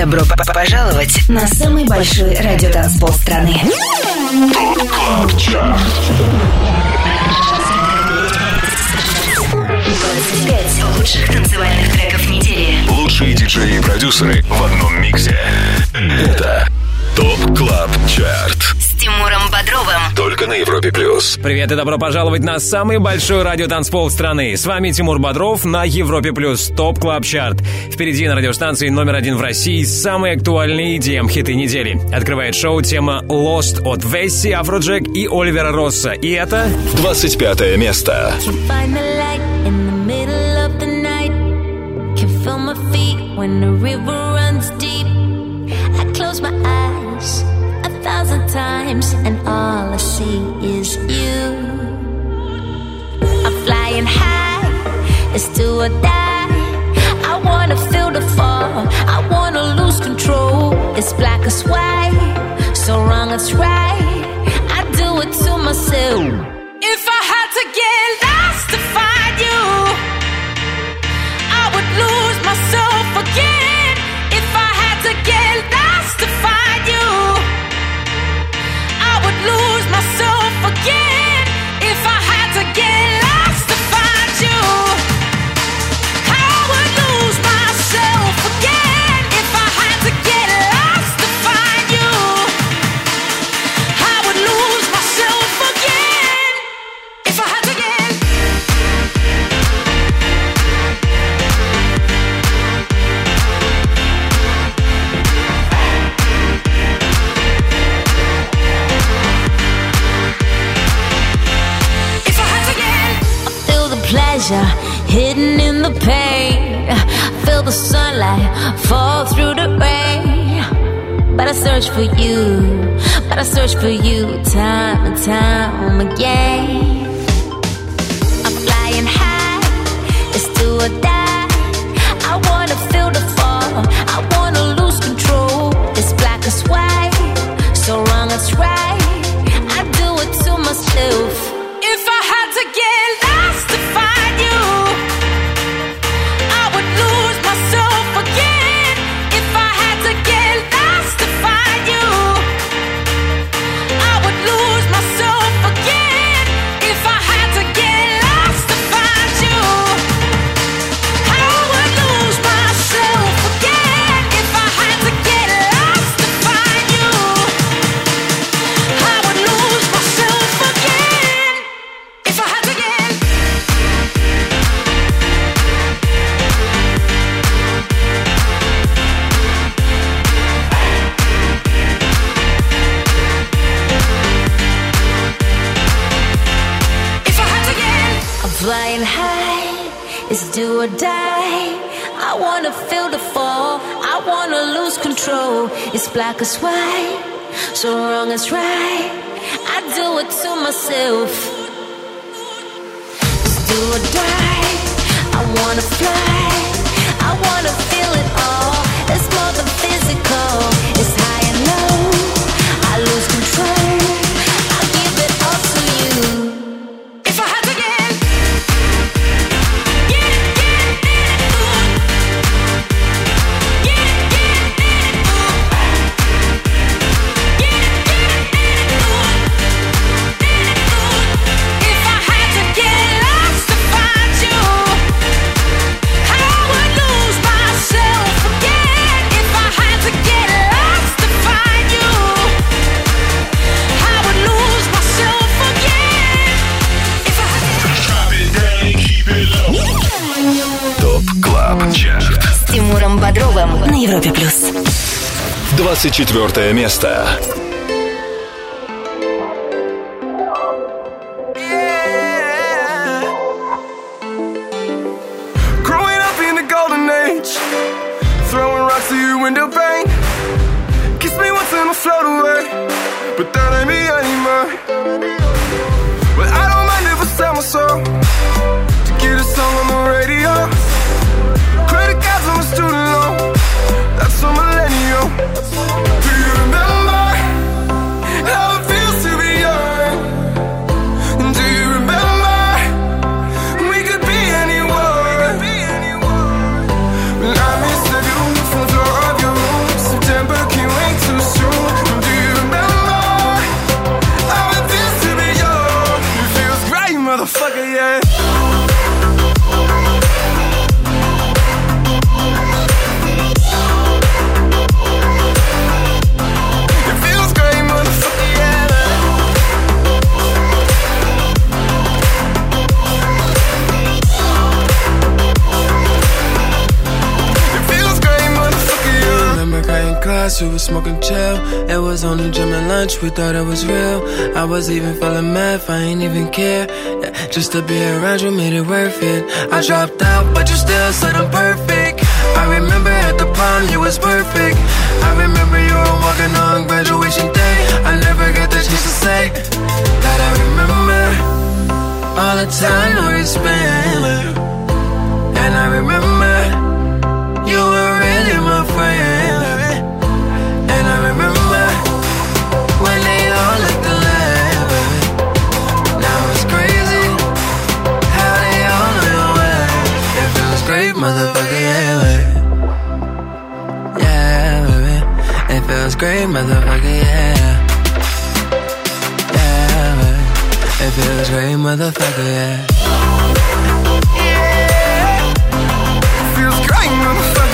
Добро пожаловать на самый большой радиотанцпол страны. TOP CLUB лучших танцевальных треков недели. Лучшие диджеи и продюсеры в одном миксе. Это TOP CLUB CHART. Тимуром Бодровым. Только на Европе плюс. Привет и добро пожаловать на самый большой радиотанцпол страны. С вами Тимур Бодров на Европе плюс Top Club Chart. Впереди на радиостанции номер один в России самые актуальные EDM хиты недели. Открывает шоу тема Lost от Весси, Афроджек и Оливера Росса. И это... 25 место. When the river times, and all I see is you. I'm flying high, it's do or die. I wanna feel the fall, I wanna lose control. It's black or white, so wrong it's right. I do it to myself. If I had to get lost to find you, I would lose myself again. If I had to get lost to find you lose myself again if I had to get pleasure hidden in the pain. Feel the sunlight fall through the rain. But I search for you, but I search for you time and time again. I'm flying high, it's do or die. I wanna feel the fall, I wanna lose control. It's black as white, so wrong it's right. I do it to myself. Do or die. I wanna feel the fall, I wanna lose control. It's black as white, so wrong is right. I do it to myself. It's do or die. I wanna fly, Европе плюс. 24 место. We were smoking chill. It was only gym and lunch, we thought it was real. I was even feeling math, I ain't even care. Yeah, just to be around you made it worth it. I dropped out, but you still said I'm perfect. I remember at the prom, you was perfect. I remember you were walking on graduation day. I never got the chance to say that I remember all the time we spent. And I remember feels great, motherfucker, yeah, baby. Yeah, baby. It feels great, motherfucker, yeah. Yeah, baby. It feels great, motherfucker, yeah. Feels great, motherfucker,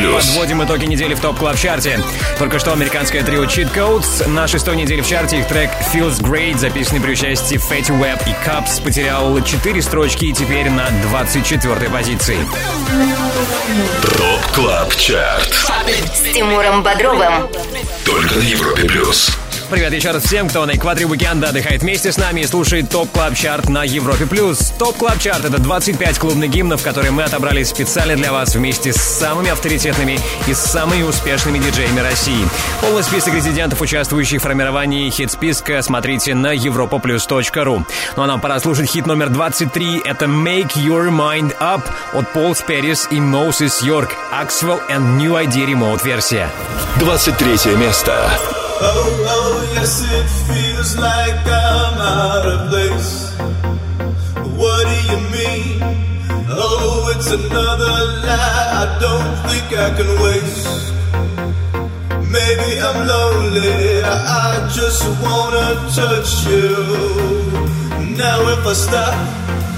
плюс. Подводим итоги недели в Top Club Чарте. Только что американское трио Cheat Codes на шестой неделе в чарте их трек Feels Great, записанный при участии Fetty Wap и CVBZ, потерял 4 строчки и теперь на 24 позиции. TOP CLUB CHART. С Тимуром Бодровым. Только на Европе плюс. Привет еще раз всем, кто на экваторе уикенда отдыхает вместе с нами и слушает Top Club Chart на Европе+. плюс. Top Club Chart — это 25 клубных гимнов, которые мы отобрали специально для вас вместе с самыми авторитетными и самыми успешными диджеями России. Полный список резидентов, участвующих в формировании хит-списка, смотрите на europoplus.ru. Ну а нам пора слушать хит номер 23. Это «Make Your Mind Up» от Пол Сперис и Моусис Йорк, Axwell and New ID Remote версия. 23 место. Oh, oh, yes, it feels like I'm out of place. What do you mean? Oh, it's another lie I don't think I can waste. Maybe I'm lonely, I just wanna touch you. Now, if I stop,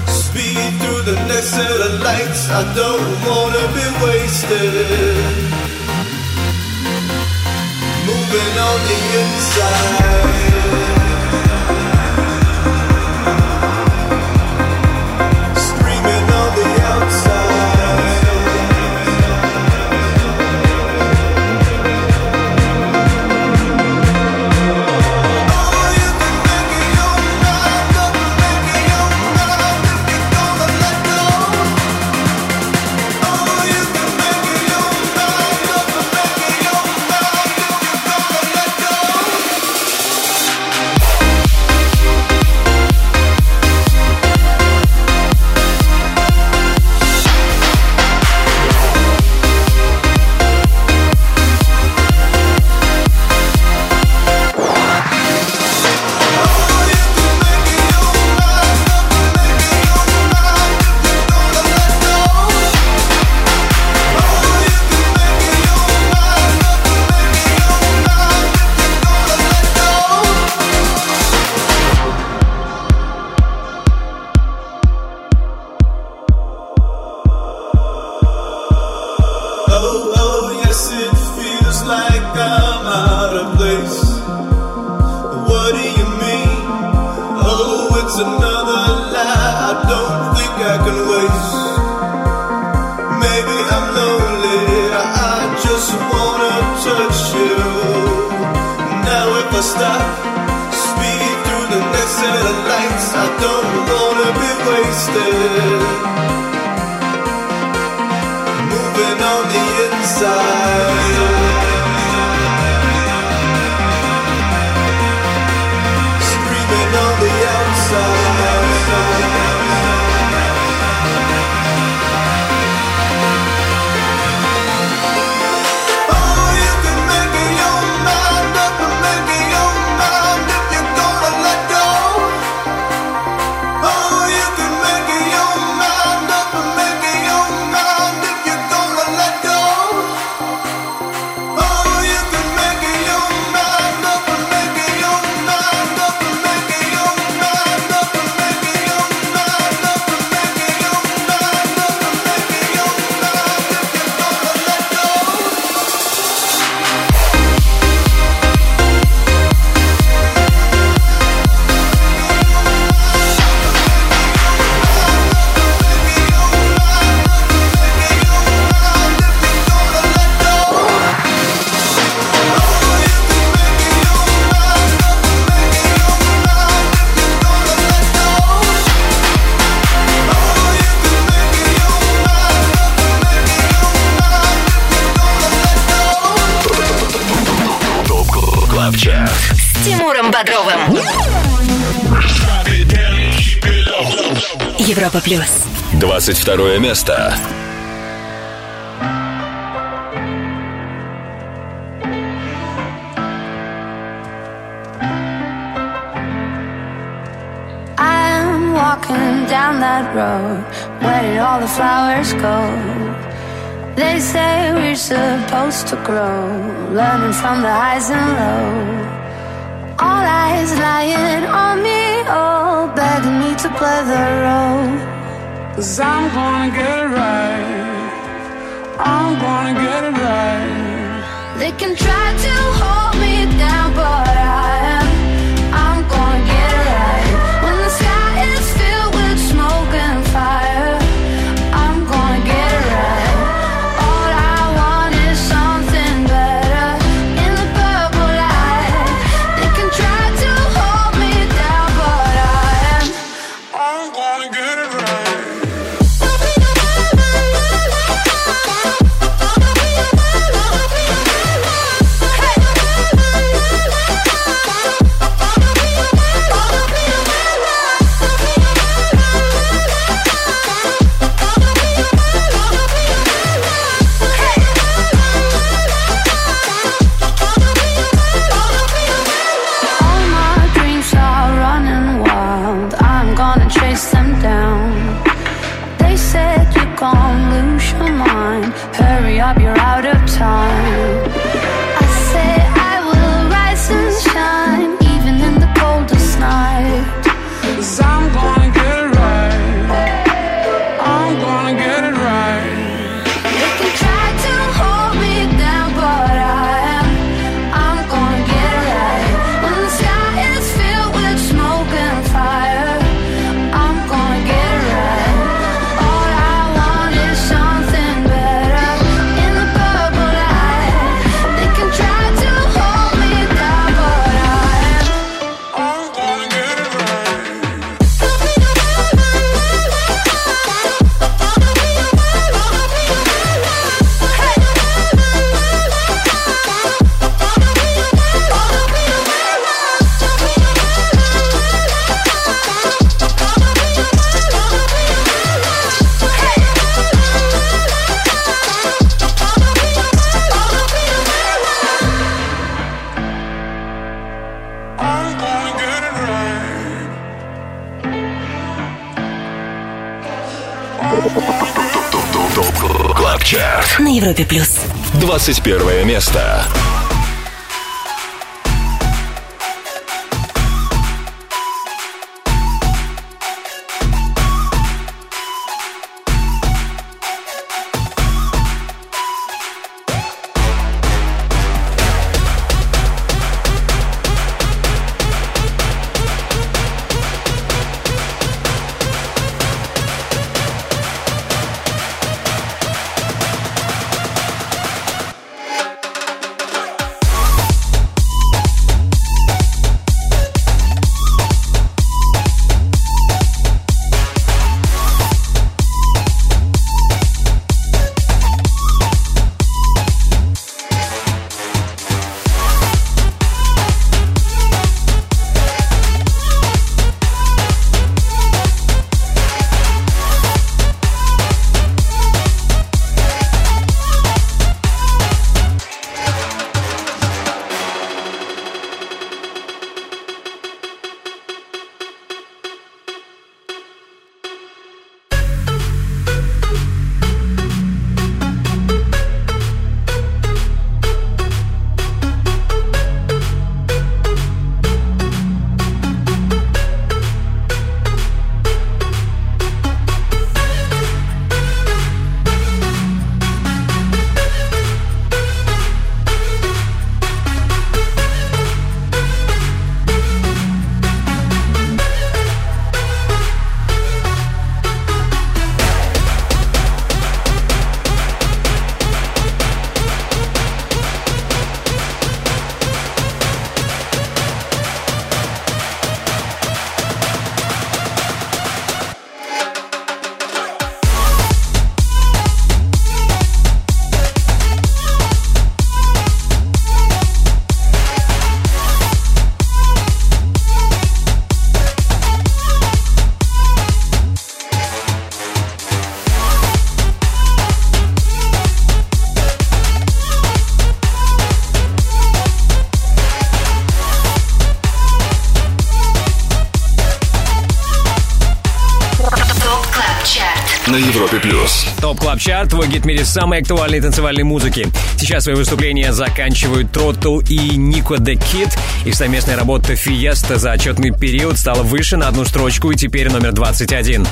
speed through the next set of lights, I don't wanna be wasted moving on the inside. 22 место. 21 место. Chart, твой гид в мире самой актуальной танцевальной музыки. Сейчас свои выступления заканчивают Throttle и Niko The Kid. Их совместная работа Fiesta за отчетный период стала выше на одну строчку и теперь номер 21.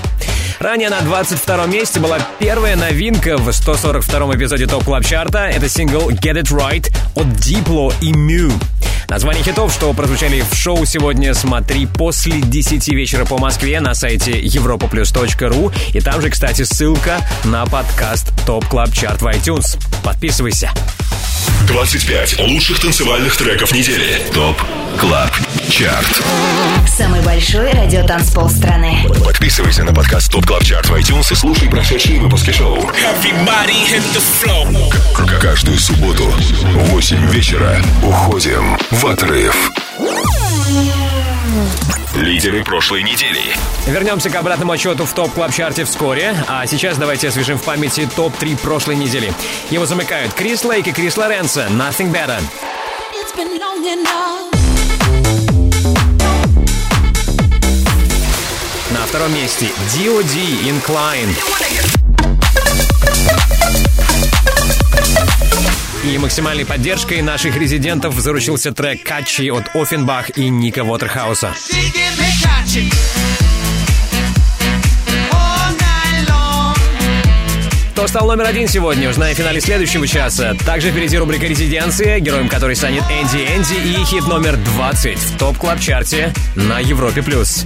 Ранее на 22 месте была первая новинка в 142 эпизоде Top Club Чарта. Это сингл Get It Right от Diplo и MØ. Название хитов, что прозвучали в шоу сегодня, смотри после 10 вечера по Москве на сайте europaplus.ru. И там же, кстати, ссылка на подкаст Top Club Chart в iTunes. Подписывайся. 25 лучших танцевальных треков недели. Top Club Chart. Самый большой радиотанцпол страны. Подписывайся на подкаст Top Club Chart в iTunes и слушай прошедшие выпуски шоу. К- Каждую субботу в 8 вечера уходим в отрыв. Лидеры прошлой недели. Вернемся к обратному отсчету в Top Club Чарте вскоре, а сейчас давайте освежим в памяти топ-3 прошлой недели. Его замыкают Крис Лейк и Крис Лоренцо «Nothing Better». It's been long enough. Втором месте D.O.D. «Incline». И максимальной поддержкой наших резидентов заручился трек «Катчи» от Оффенбах и Ника Уотерхауса. Кто стал номер один сегодня, узнаем в финале следующего часа. Также впереди рубрика «Резиденция», героем которой станет Энди Энди и хит номер 20 в Top Club Чарте на Европе+. плюс.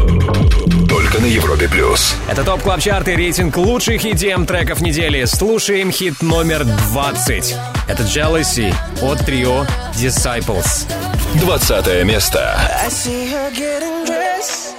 Только на Европе плюс. Это Top Club Chart и рейтинг лучших EDM треков недели. Слушаем хит номер 20. Это Jealousy от трио Disciples. 20 место. I see her getting dressed.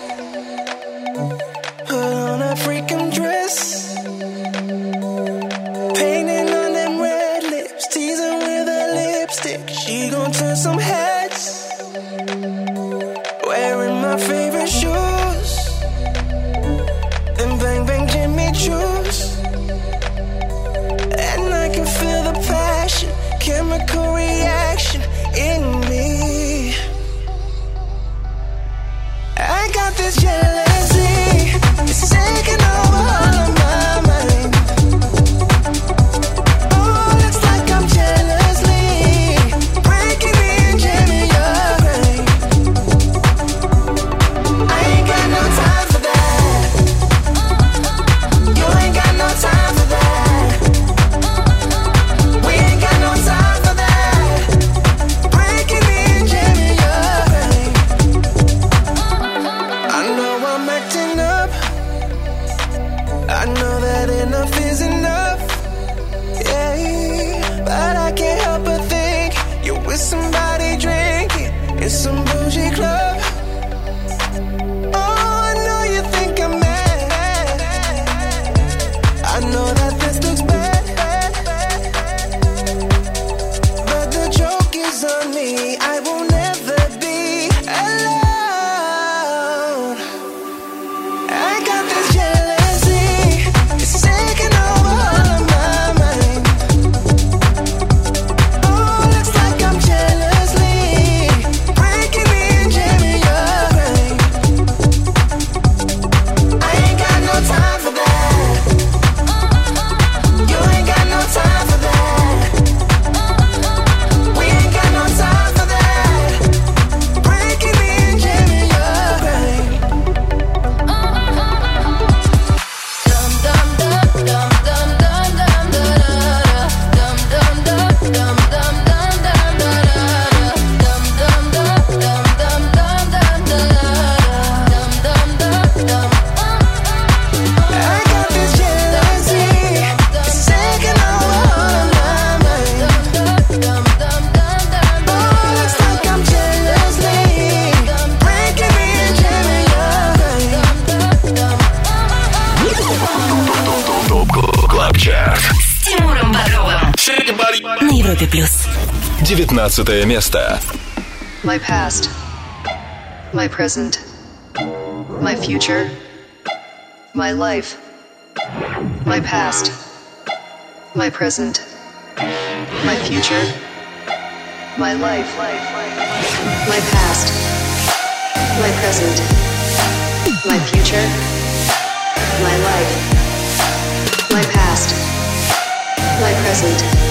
Плюс. 19 место. my past, my present, my future, my life, my past, my present, my future, my life, my past, my present, my future, my life, my past, my present,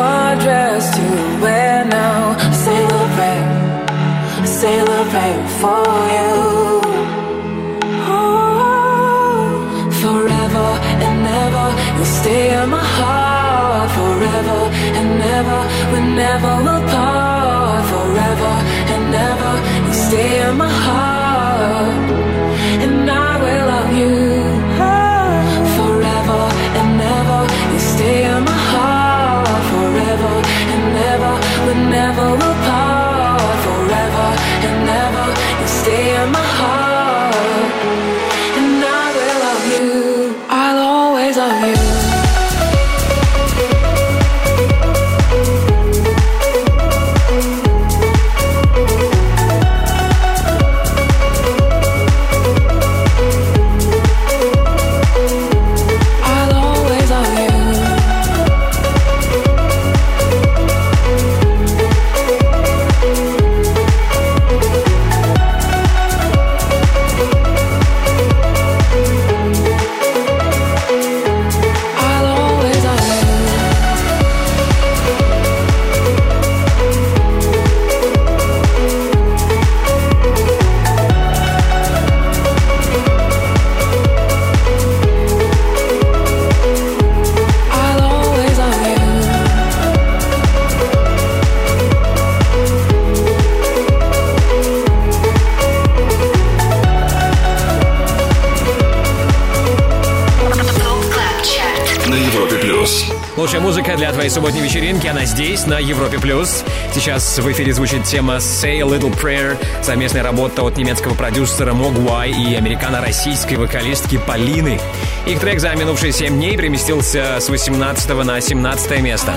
What dress to wear now. I a for you. Oh, forever and ever, you'll stay in my heart. Forever and ever, we never will part. Forever and ever, you'll stay in my твоей субботней вечеринки, она здесь, на Европе+. плюс. Сейчас в эфире звучит тема «Say a Little Prayer», совместная работа от немецкого продюсера Могвай и американо-российской вокалистки Полины. Их трек за минувшие 7 дней переместился с 18 на 17 место.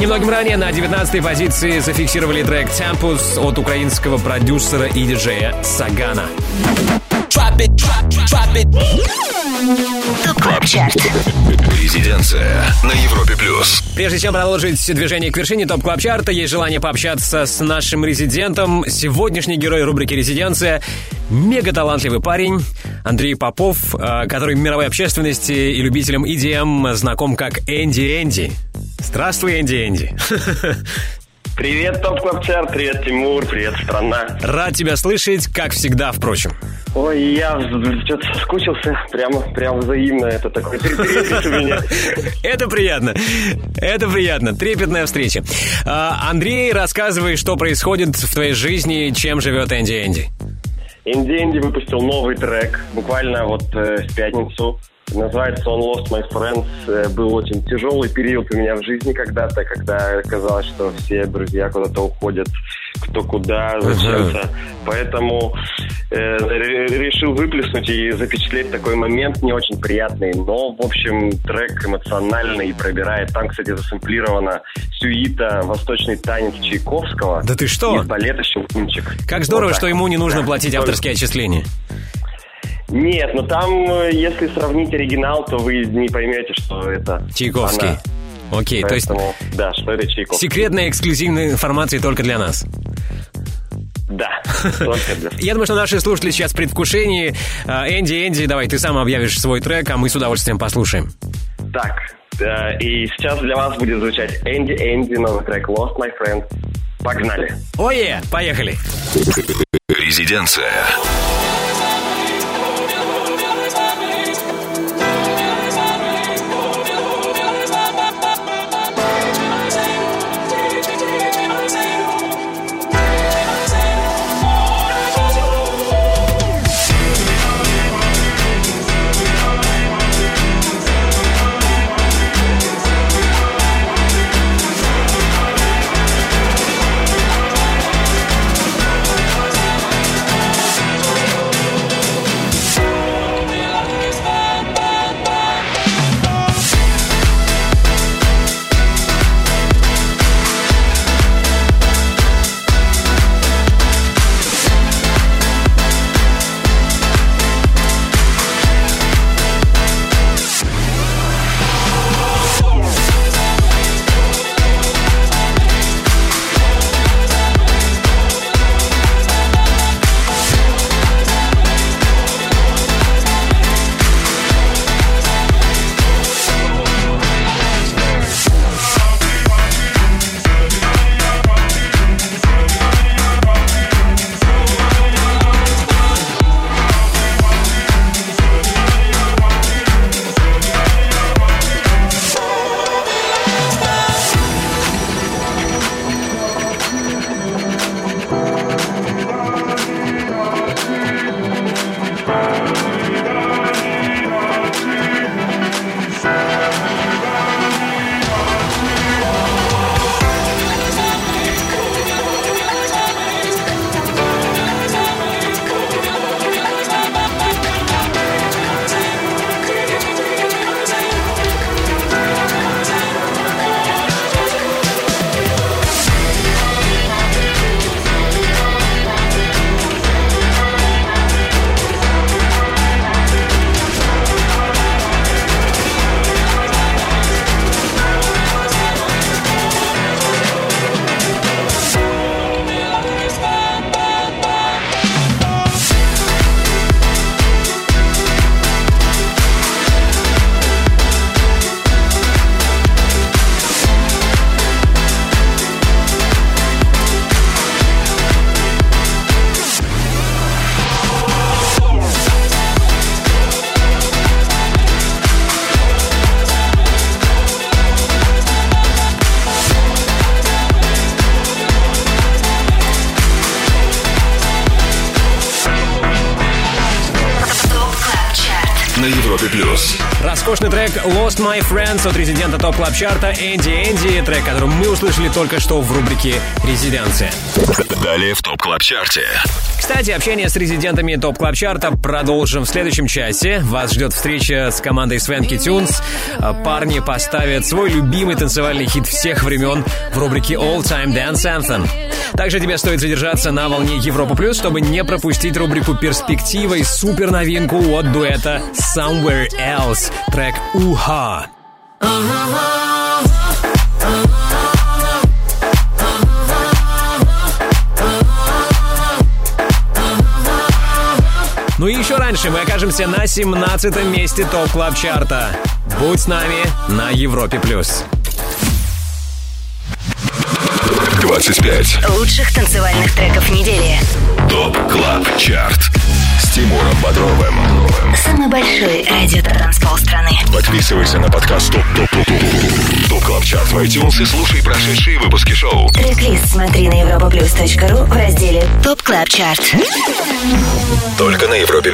Немногим ранее на 19 позиции зафиксировали трек «Tempus» от украинского продюсера и диджея Сагана. drop it, drop, drop it. TOP CLUB CHART. Резиденция на Европе плюс. Прежде чем продолжить движение к вершине Top Club Чарта, есть желание пообщаться с нашим резидентом. Сегодняшний герой рубрики «Резиденция» — мега талантливый парень Андрей Попов, э, который мировой общественности и любителям EDM знаком как Энди Энди. Здравствуй, Энди Энди. Привет, Top Club Chart, привет, Тимур, привет, страна. Рад тебя слышать, как всегда, впрочем. Ой, я что-то соскучился, прямо, прямо взаимно, это такой трепет у меня. Это приятно. Это приятно. Трепетная встреча. А, Андрей, рассказывай, что происходит в твоей жизни, чем живет Энди Энди. Инди Энди выпустил новый трек, буквально вот э, в пятницу. Называется он Lost My Friends. Э, Был очень тяжелый период у меня в жизни когда-то, когда казалось, что все друзья куда-то уходят, кто куда, зачем-то. Поэтому э, ре- решил выплеснуть и запечатлеть такой момент не очень приятный. Но, в общем, трек эмоциональный и пробирает. Там, кстати, засэмплирована сюита «Восточный танец» Чайковского. Да ты что? Из балета «Щелкунчик». Как здорово, Вот так что ему не нужно платить авторские отчисления. Нет, но там, э, если сравнить оригинал, то вы не поймете, что это Чайковский. она. Окей, то есть Поэтому, да, что это Чайковский. секретная эксклюзивная информация только для нас. Да, только для... Я думаю, что наши слушатели сейчас в предвкушении. А, Энди, Энди, давай, ты сам объявишь свой трек, а мы с удовольствием послушаем. Так, э, и сейчас для вас будет звучать Энди Энди, новый трек Lost My Friend. Погнали. Ое, поехали. Резиденция. Роскошный трек Lost My Friends от резидента Top Club Чарта Энди Энди, трек, который мы услышали только что в рубрике «Резиденция». Далее в Top Club Чарте. Кстати, общение с резидентами Top Club Чарта продолжим в следующем часе. Вас ждет встреча с командой Swanky Tunes. Парни поставят свой любимый танцевальный хит всех времен в рубрике All Time Dance Anthem. Также тебе стоит задержаться на волне Европа Плюс, чтобы не пропустить рубрику «Перспектива» и супер новинку от дуэта Somewhere Else, трек «Уха». Ну и еще раньше мы окажемся на 17 месте Top Club Чарта. Будь с нами на Европе+. плюс. 25. Лучших танцевальных треков недели. Top Club Chart. С Тимуром Бодровым. Самый большой радиотанцпол страны. Подписывайся на подкаст Top Top Top Top Top Club Chart в iTunes и слушай прошедшие выпуски шоу. Трек-лист смотри на europaplus.ru в разделе Top Club Chart. Только на Европе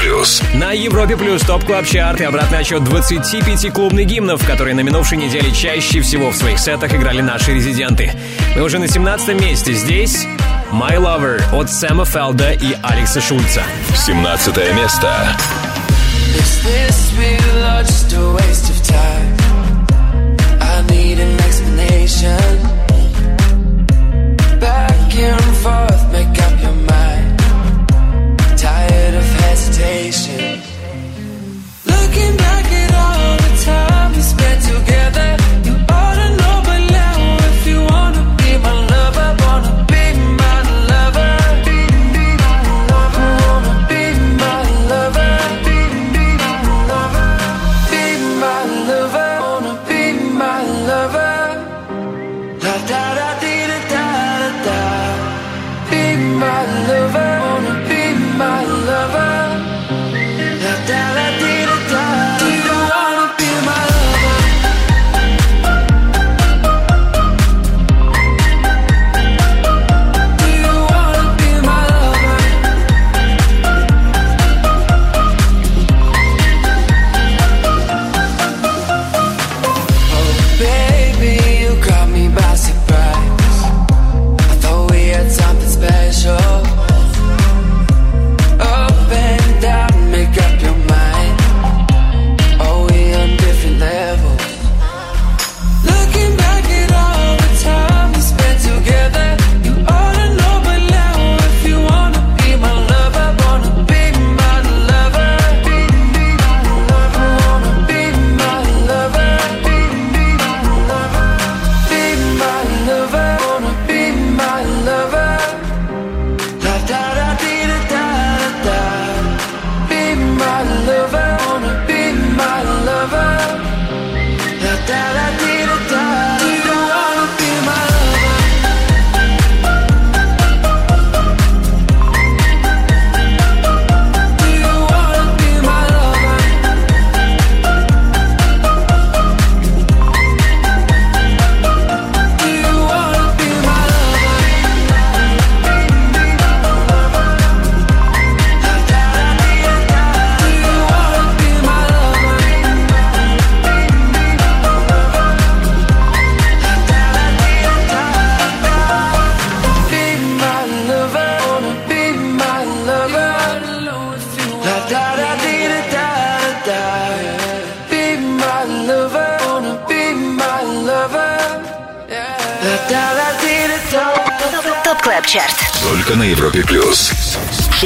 Плюс. На Европе Плюс Top Club Chart и обратный отсчет 25 клубных гимнов, которые на минувшей неделе чаще всего в своих сетах играли наши резиденты. Мы уже на 17 месте. Здесь My Lover от Сэма Фелда и Алекса Шульца. 17 место. Is this real or just a waste of time? I need an explanation. Back and forth, make up your mind. Tired of hesitation. Looking back at all the time we spent together,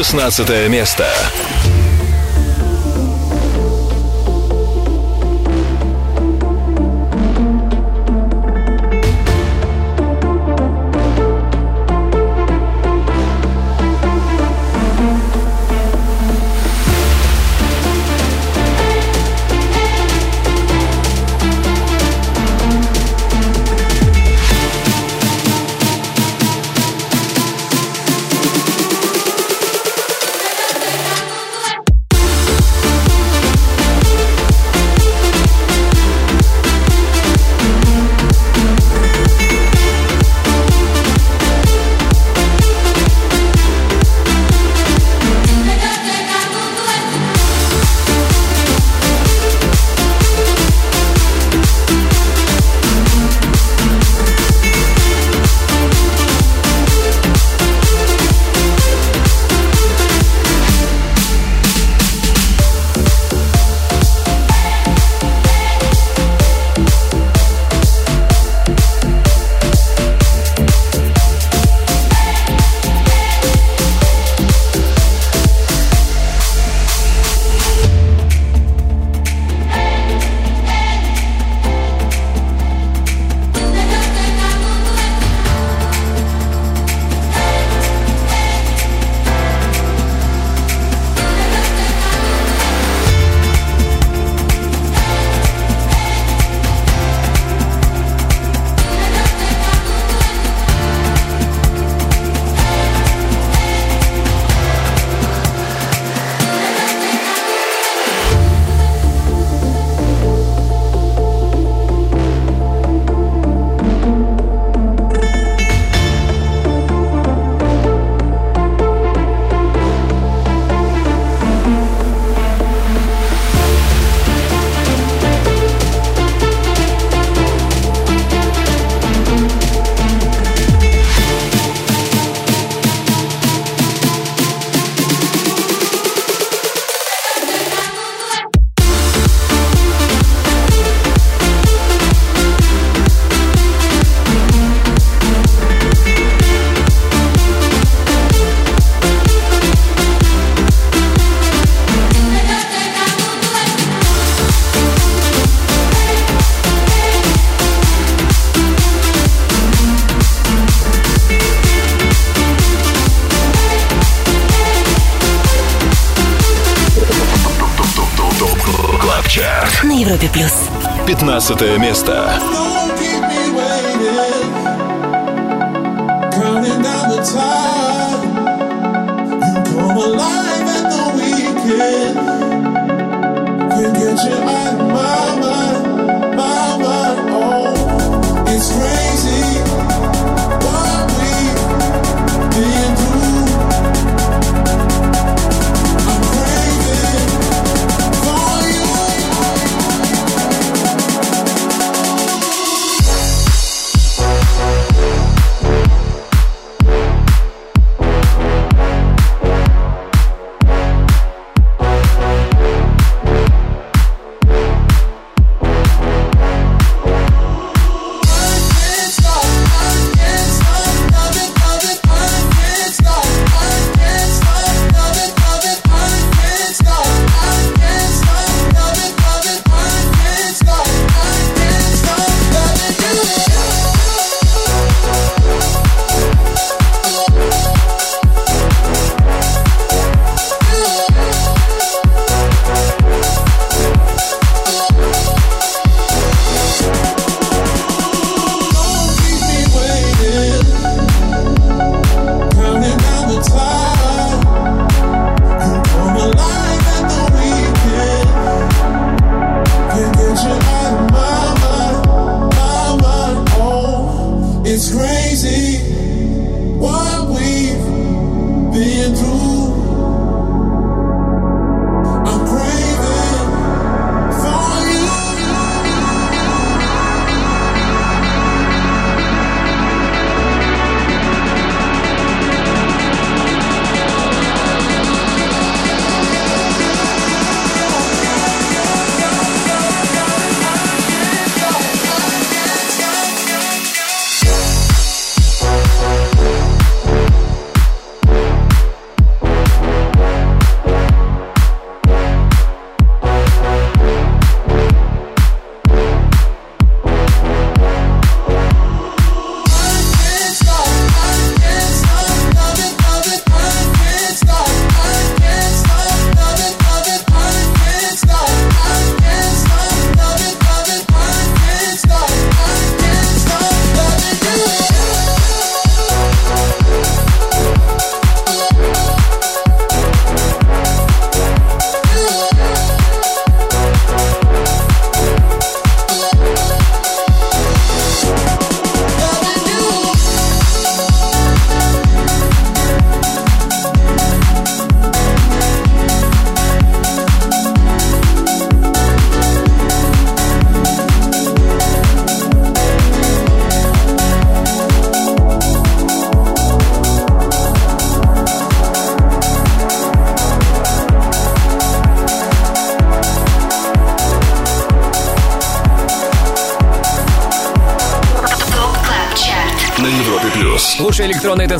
16 место. 15 место.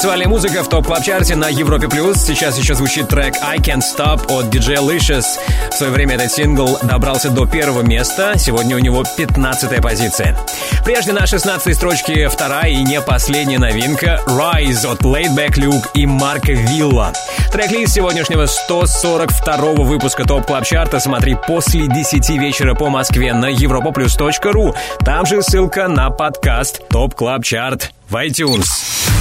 Танцевальная музыка в топ клаб чарте на Европе плюс. Сейчас еще звучит трек I Can't Stop от DJ Licious. В свое время этот сингл добрался до первого места. Сегодня у него 15 позиция. Прежде на 16 строчке вторая и не последняя новинка Rise от Laidback Luke и Марка Вилла. Трек-лист сегодняшнего 142 выпуска ТОП Клаб Чарта смотри после 10 вечера по Москве на europaplus.ru. Там же ссылка на подкаст ТОП Клаб Чарт в iTunes.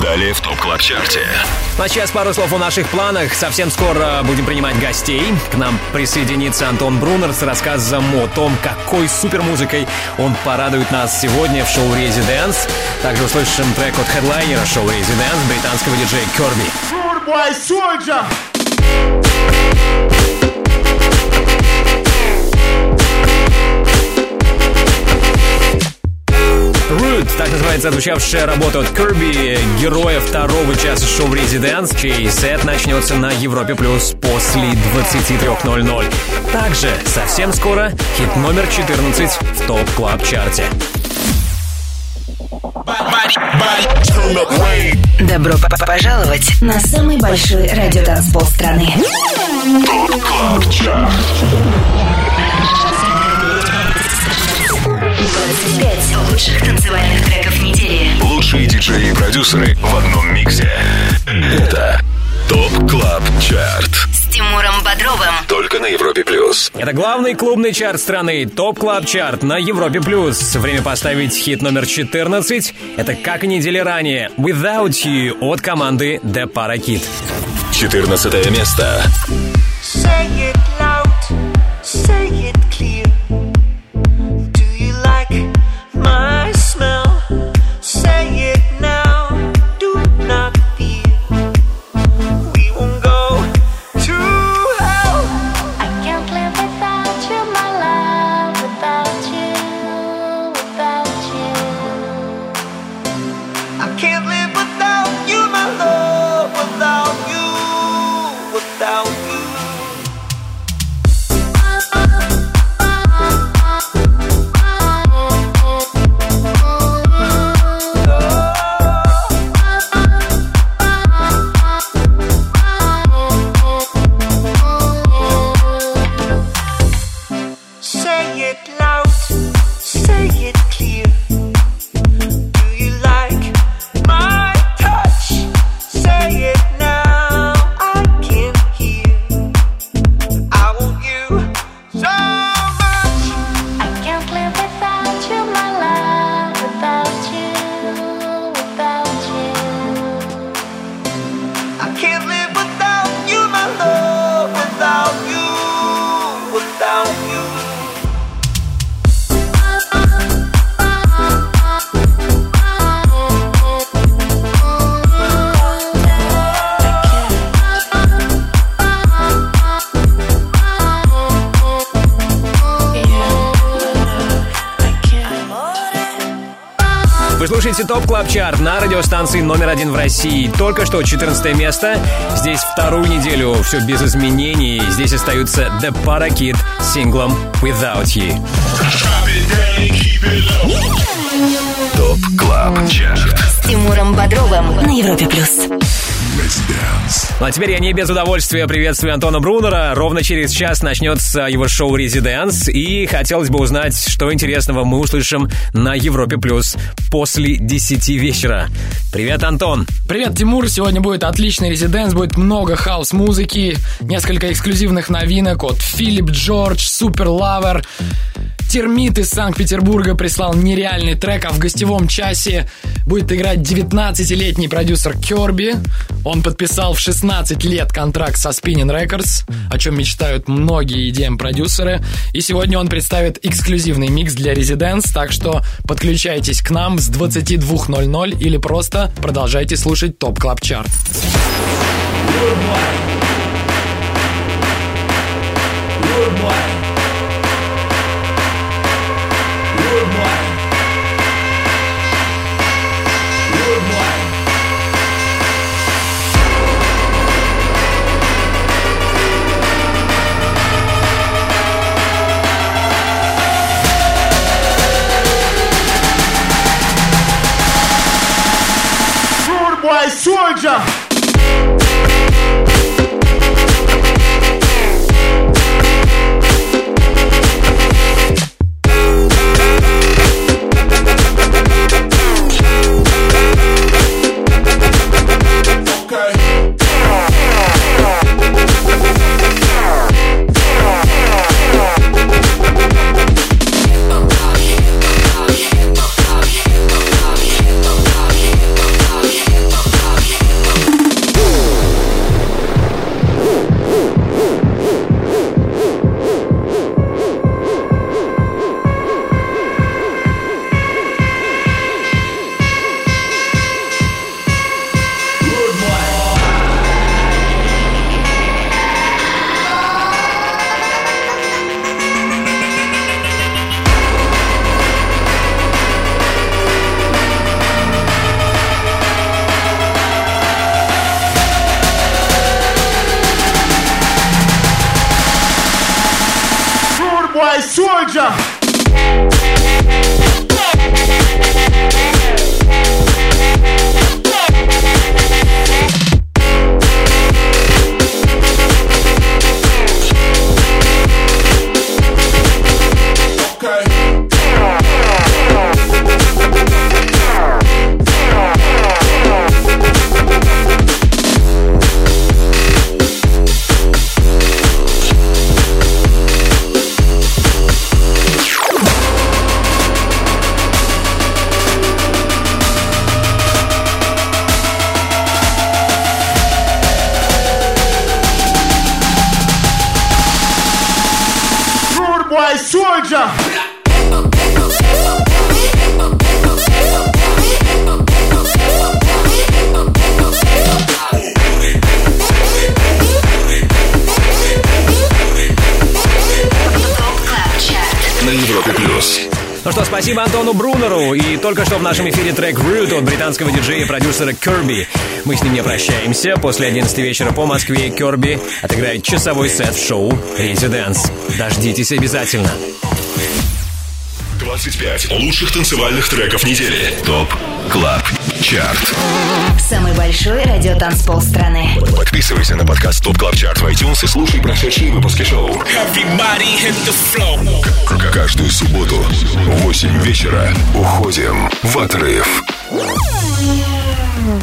Далее в ТОП КЛАБ ЧАРТе. А сейчас пару слов о наших планах. Совсем скоро будем принимать гостей. К нам присоединится Антон Брунер с рассказом о том, какой супермузыкой он порадует нас сегодня в шоу «Резиденс». Также услышим трек от хедлайнера шоу «Резиденс» британского диджея Керби. Rude boy soldier. Root, так называется отзвучавшая работа от Kirby, героя второго часа шоу «Резиденс», чей сет начнется на Европе Плюс после 23.00. Также совсем скоро хит номер 14 в ТОП Клаб Чарте. Добро п- п- пожаловать на самый большой радиотанцпол страны. ТОП лучших танцевальных треков недели. Лучшие диджеи и продюсеры в одном миксе. Это ТОП КЛАБ ЧАРТ. С Тимуром Бодровым. Только на Европе Плюс. Это главный клубный чарт страны, ТОП Клаб Чарт на Европе+. плюс. Время поставить хит номер 14. Это как и недели ранее, Without You от команды The Parakid. 14 место. Say it радиостанции номер один в России. Только что 14 место. Здесь вторую неделю все без изменений. Здесь остаются The Parakid с синглом Without You. ТОП КЛАБ ЧАРТ. С Тимуром Бодровым на Европе+. плюс. Ну а теперь я не без удовольствия приветствую Антона Брунера. Ровно через час начнется его шоу «Резиденс». И хотелось бы узнать, что интересного мы услышим на Европе Плюс после 10 вечера. Привет, Антон. Привет, Тимур. Сегодня будет отличный резиденс, будет много хаос-музыки, несколько эксклюзивных новинок от Филипп Джордж, Супер Лавер. Термит из Санкт-Петербурга прислал нереальный трек, а в гостевом часе будет играть 19-летний продюсер Керби. Он подписал в 16 лет контракт со Spinning Records, о чем мечтают многие EDM-продюсеры. И сегодня он представит эксклюзивный микс для Residents, так что подключайтесь к нам с 22.00 или просто продолжайте слушать ТОП Клаб Чарт. Rude boy. Rude boy soldier. Диджея и продюсера Kirby. Мы с ним не прощаемся. После 11 вечера по Москве Kirby отыграет часовой сет в шоу Residence. Дождитесь обязательно. 25 лучших танцевальных треков недели. ТОП КЛАБ ЧАРТ. Самый большой радиотанцпол страны. Подписывайся на подкаст ТОП КЛАБ ЧАРТ в iTunes и слушай прошедшие выпуски шоу. Everybody hit the floor. К- Каждую субботу в 8 вечера уходим в отрыв. Yeah.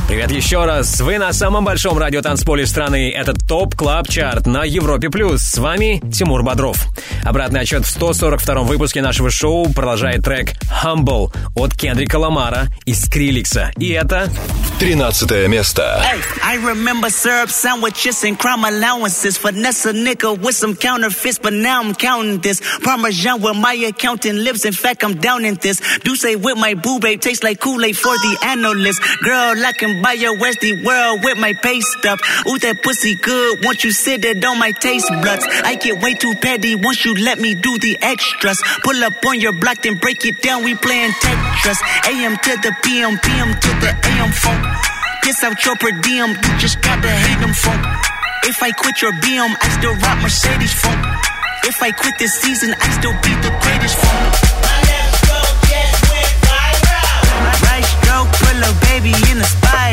Привет еще раз. Вы на самом большом радиотанцполе страны. Это ТОП Клаб Чарт на Европе+. плюс. С вами Тимур Бодров. Обратный отчет в 142-м выпуске нашего шоу продолжает трек «Humble» от Кендрика Ламара и Скриликса. И это... 13 место. Hey, I remember syrup sandwiches and crime allowances. Finesse a nigga with some counterfeits, but now I'm counting this. Parmesan where my accountant lives. In fact, I'm down in this. Do say with my boo babe tastes like Kool-Aid for the analyst. Girl, I can buy your Westy world with my pay stuff. Ooh, that pussy good. Once you sit it on my taste buds. I get way too petty once you let me do the extras. Pull up on your block, then break it down. We playing Tetris. AM to the PM, PM to the AM phone. Piss out your per diem, you just gotta hate them phone. If I quit your BM, I still rock Mercedes phone. If I quit this season, I still be the greatest phone. Right stroke, put a baby in a spiral.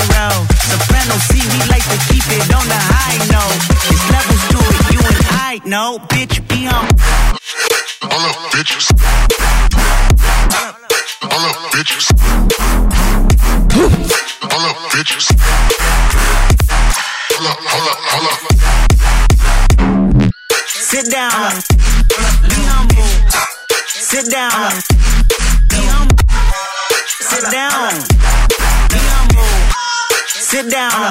Soprano C, we like to keep it on the high note. There's levels to it, you and I know. Bitch, be on. All up, bitches. All up, bitches. All up, bitches. Hold up, hold up, hold up. Sit down. Be humble. Sit down. Be humble. Sit down. Be humble. Sit down.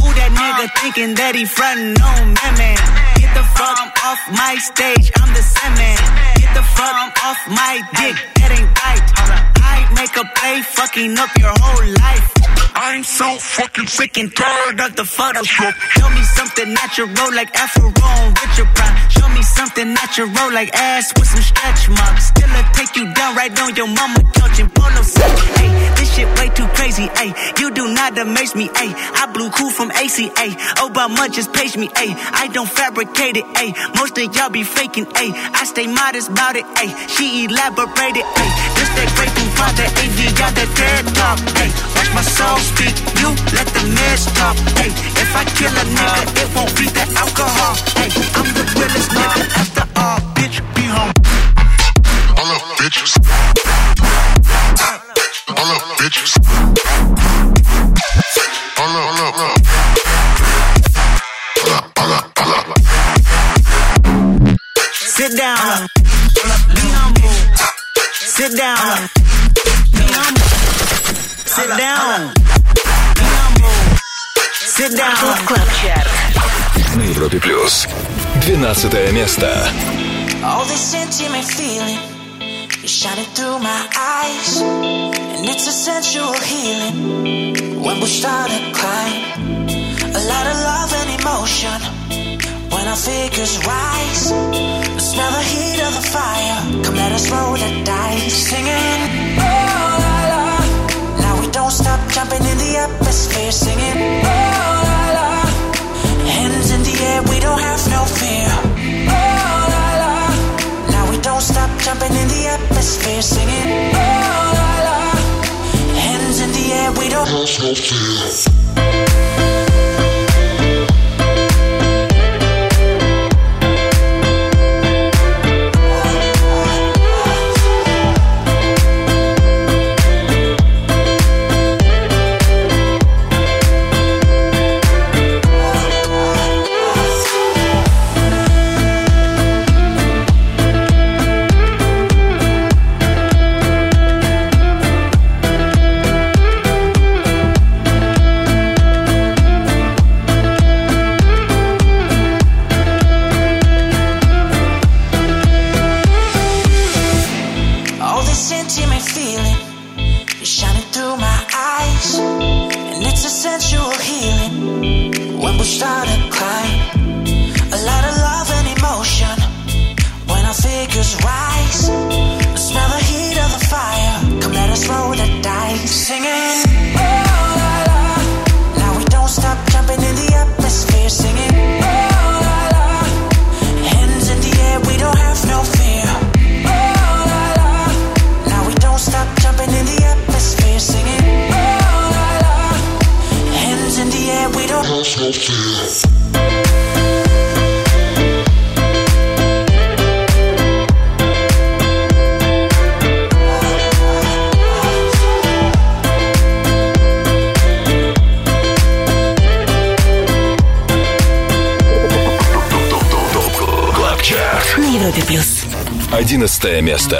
Who that nigga thinking that he frontin' on me, man? Get the fuck off my stage, I'm the man. Get the fuck off my dick, that ain't right. I make a play, fucking up your whole life. I'm so fucking sick and tired of the Photoshop. Show me something natural like Afro on Richard Prime. Show me something natural like ass with some stretch marks. Still I take you down right on your mama couch in polo set. Hey, this shit way too crazy. Hey, you do not amaze me. Hey, I blew cool from ACA. Obama just page me. Hey, I don't fabricate it. Hey, most of y'all be faking. Hey, I stay modest about it. Hey, she elaborated. Hey, this that great for the AV, got that dead talk. Hey, watch my soul speak. You let the meds talk. Hey, if I kill a nigga, it won't be the alcohol. Hey, I'm the realest nigga after all. Bitch, be home. All up, bitches. All up, bitches. All up, all up, Sit down. Be humble. Sit down. Be humble. Sit down. Be humble. Sit down. Клаб Чарт. На Европе плюс. 12 место. All this intimate feeling is shining through my eyes, and it's a sensual healing when we start to climb. A lot of love and emotion when our figures rise. Smell the heat of the fire. Come let us roll the dice. Singing, oh la la. Now we don't stop jumping in the atmosphere. Singing, oh la la. Hands in the air, we don't have no fear. Oh la la. Now we don't stop jumping in the atmosphere. Singing, oh la la. Hands in the air, we don't have no fear. Место.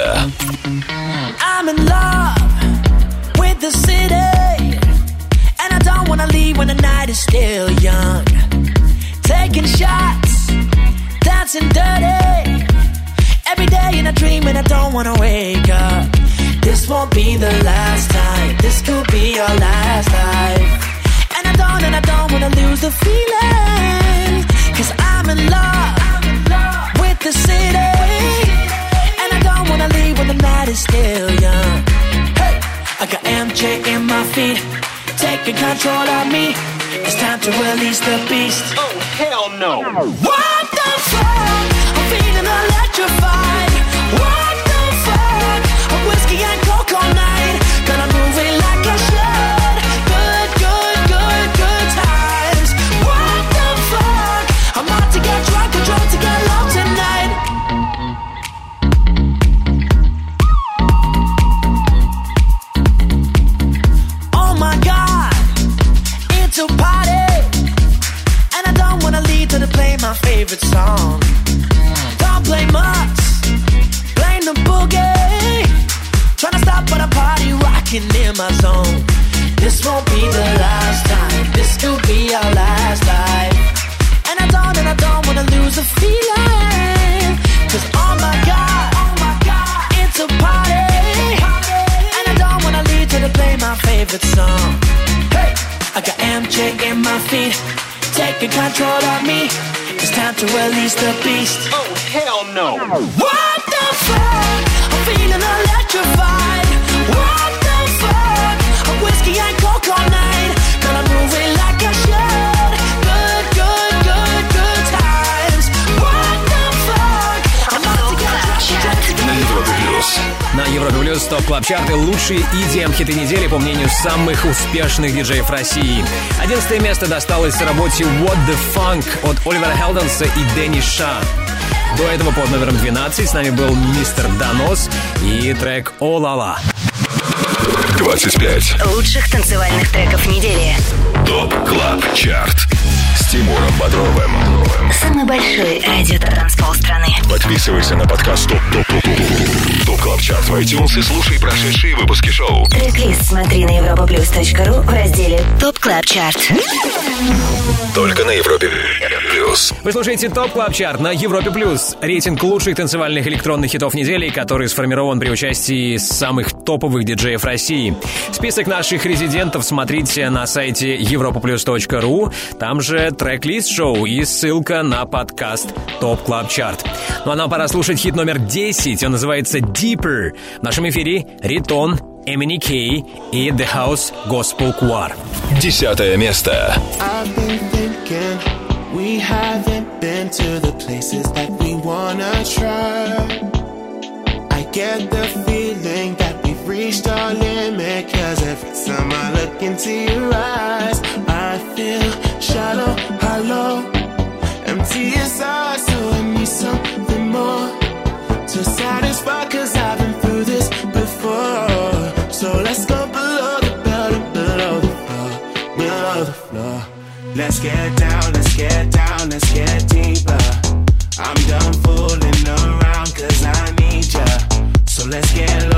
What Wonderful, I'm feeling electrified. What Wonderful, I'm whiskey and to release the beast. Oh hell no! What the fuck? I'm feeling electrified. Плюс топ клаб чарты лучшие EDM хиты недели по мнению самых успешных диджеев России. Одиннадцатое место досталось работе What the Funk от Оливера Хелденса и Дэнни Ша. До этого под номером 12 с нами был мистер Донос и трек «О ла ла». 25. Лучших танцевальных треков недели. ТОП КЛАБ ЧАРТ Тимуром Бодровым. Самый большой радио-транспол страны. Подписывайся на подкаст ТОП ТОП ТОП ТОП ТОП КЛАБ ЧАРТ в iTunes и слушай прошедшие выпуски шоу. Трек-лист смотри на europaplus.ru в разделе ТОП Клаб Чарт. Только на Европе плюс. Вы слушаете ТОП Клаб Чарт на Европе Плюс. Рейтинг лучших танцевальных электронных хитов недели, который сформирован при участии самых топовых диджеев России. Список наших резидентов смотрите на сайте europaplus.ru. Там же трек-лист шоу и ссылка на подкаст Топ Клаб Чарт. Ну а нам пора слушать хит номер 10, он называется Deeper. В нашем эфире Ритон, Эмини Кей и The House Gospel Choir. Десятое место. I've been thinking we haven't been to the places that we wanna try. I get the feeling that we've reached our limit Cause every time I look into your eyes I feel Hello, hollow. Empty inside, so I need something more to satisfy. Cause I've been through this before. So let's go below the belt and below the floor, below the floor. Let's get down, let's get down, let's get deeper. I'm done fooling around, cause I need ya. So let's get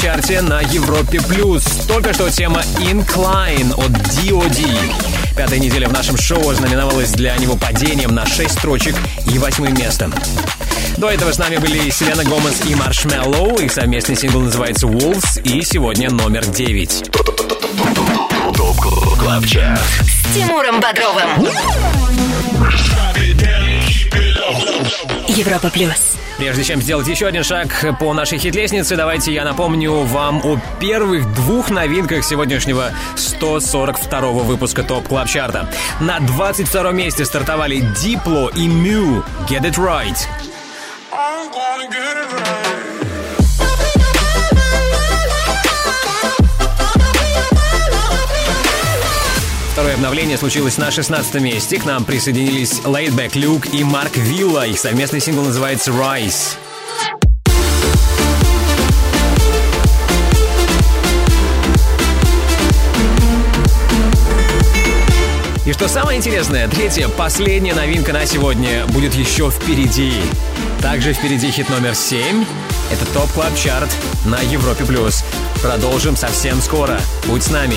топ-клаб-чарте на Европе+. плюс. Только что тема Incline от D.O.D. Пятая неделя в нашем шоу знаменовалась для него падением на 6 строчек и восьмым местом. До этого с нами были Селена Гомес и Маршмеллоу. Их совместный сингл называется Wolves и сегодня номер 9. Топ С Тимуром Бодровым. Европа плюс. Прежде чем сделать еще один шаг по нашей хит-лестнице, давайте я напомню вам о первых двух новинках сегодняшнего 142 выпуска ТОП Клаб Чарта. На 22 месте стартовали Дипло и Мю «Get It Right». Обновление случилось на 16 месте. К нам присоединились Laidback Luke и Марк Вилла. Их совместный сингл называется «Rise». И что самое интересное, третья, последняя новинка на сегодня будет еще впереди. Также впереди хит номер 7. Это ТОП Клаб Чарт на Европе+. плюс. Продолжим совсем скоро. Будь с нами.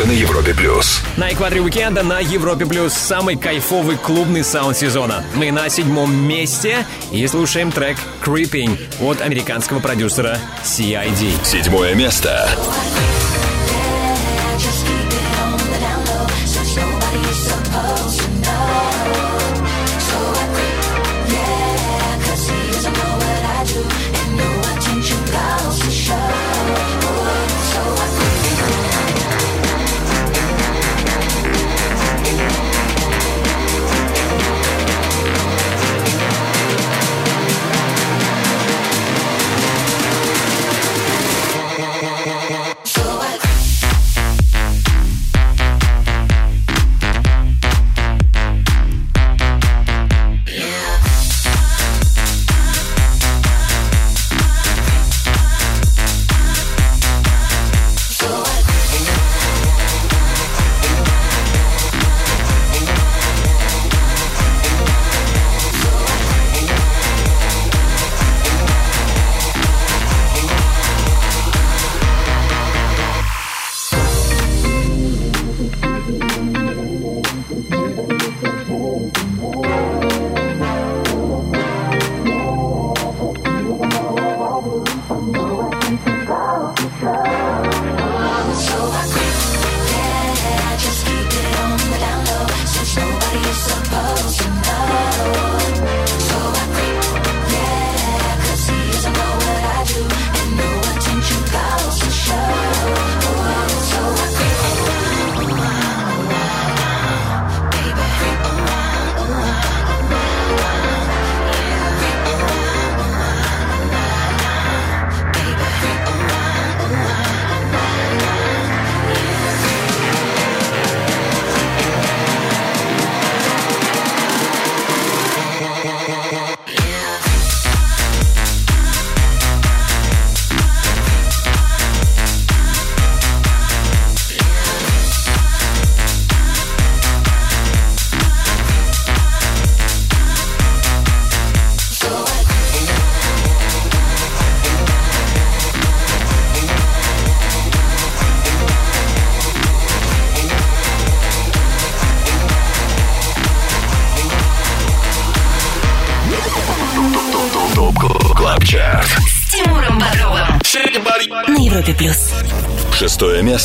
Только на Европе Плюс. На экваторе уикенда на Европе Плюс самый кайфовый клубный саунд сезона. Мы на седьмом месте и слушаем трек «Creeping» от американского продюсера CID. Седьмое место.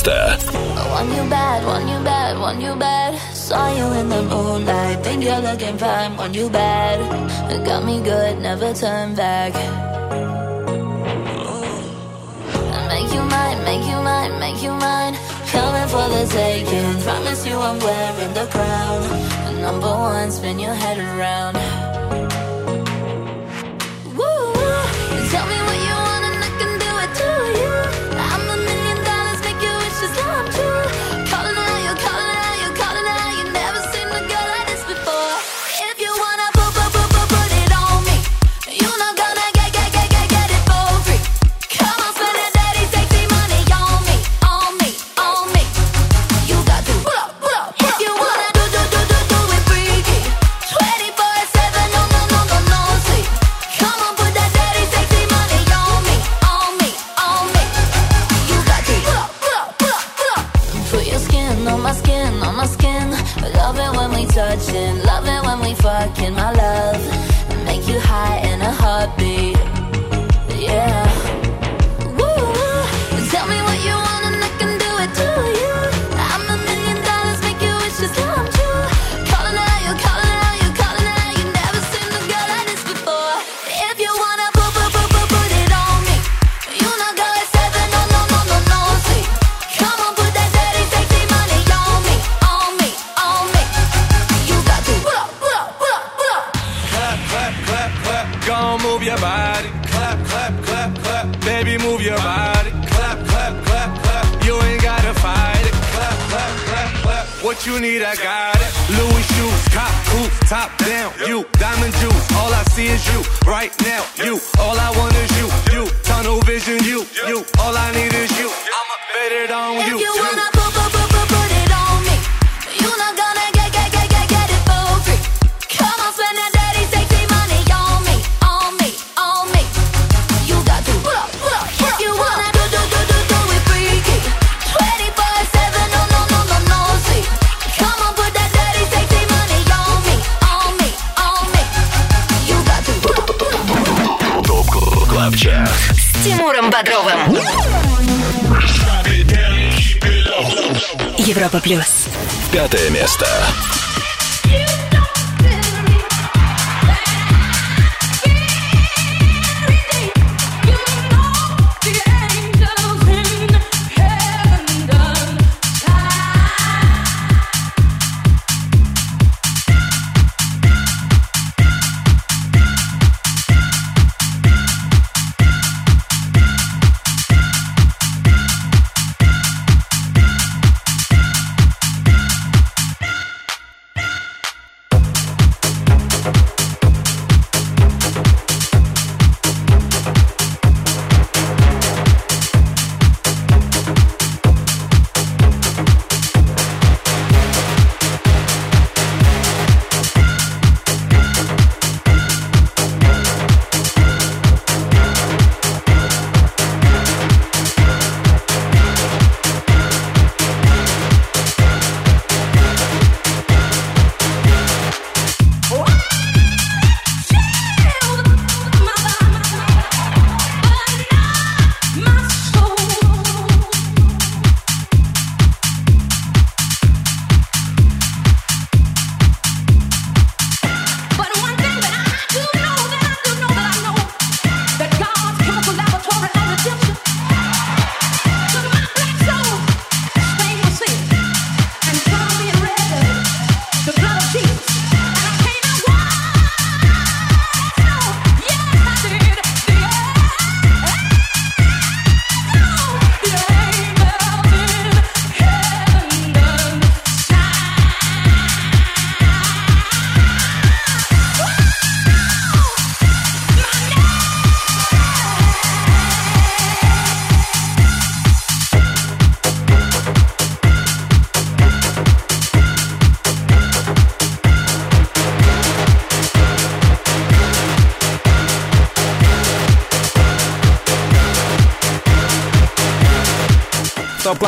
Fiesta. Want you bad, want you bad, want you bad. Saw you in the moonlight, think you're looking fine. Want you bad, it got me good, never turn back. Make you mine, make you mine, make you mine. Coming for the taking, promise you I'm wearing the crown. Number one, spin your head around.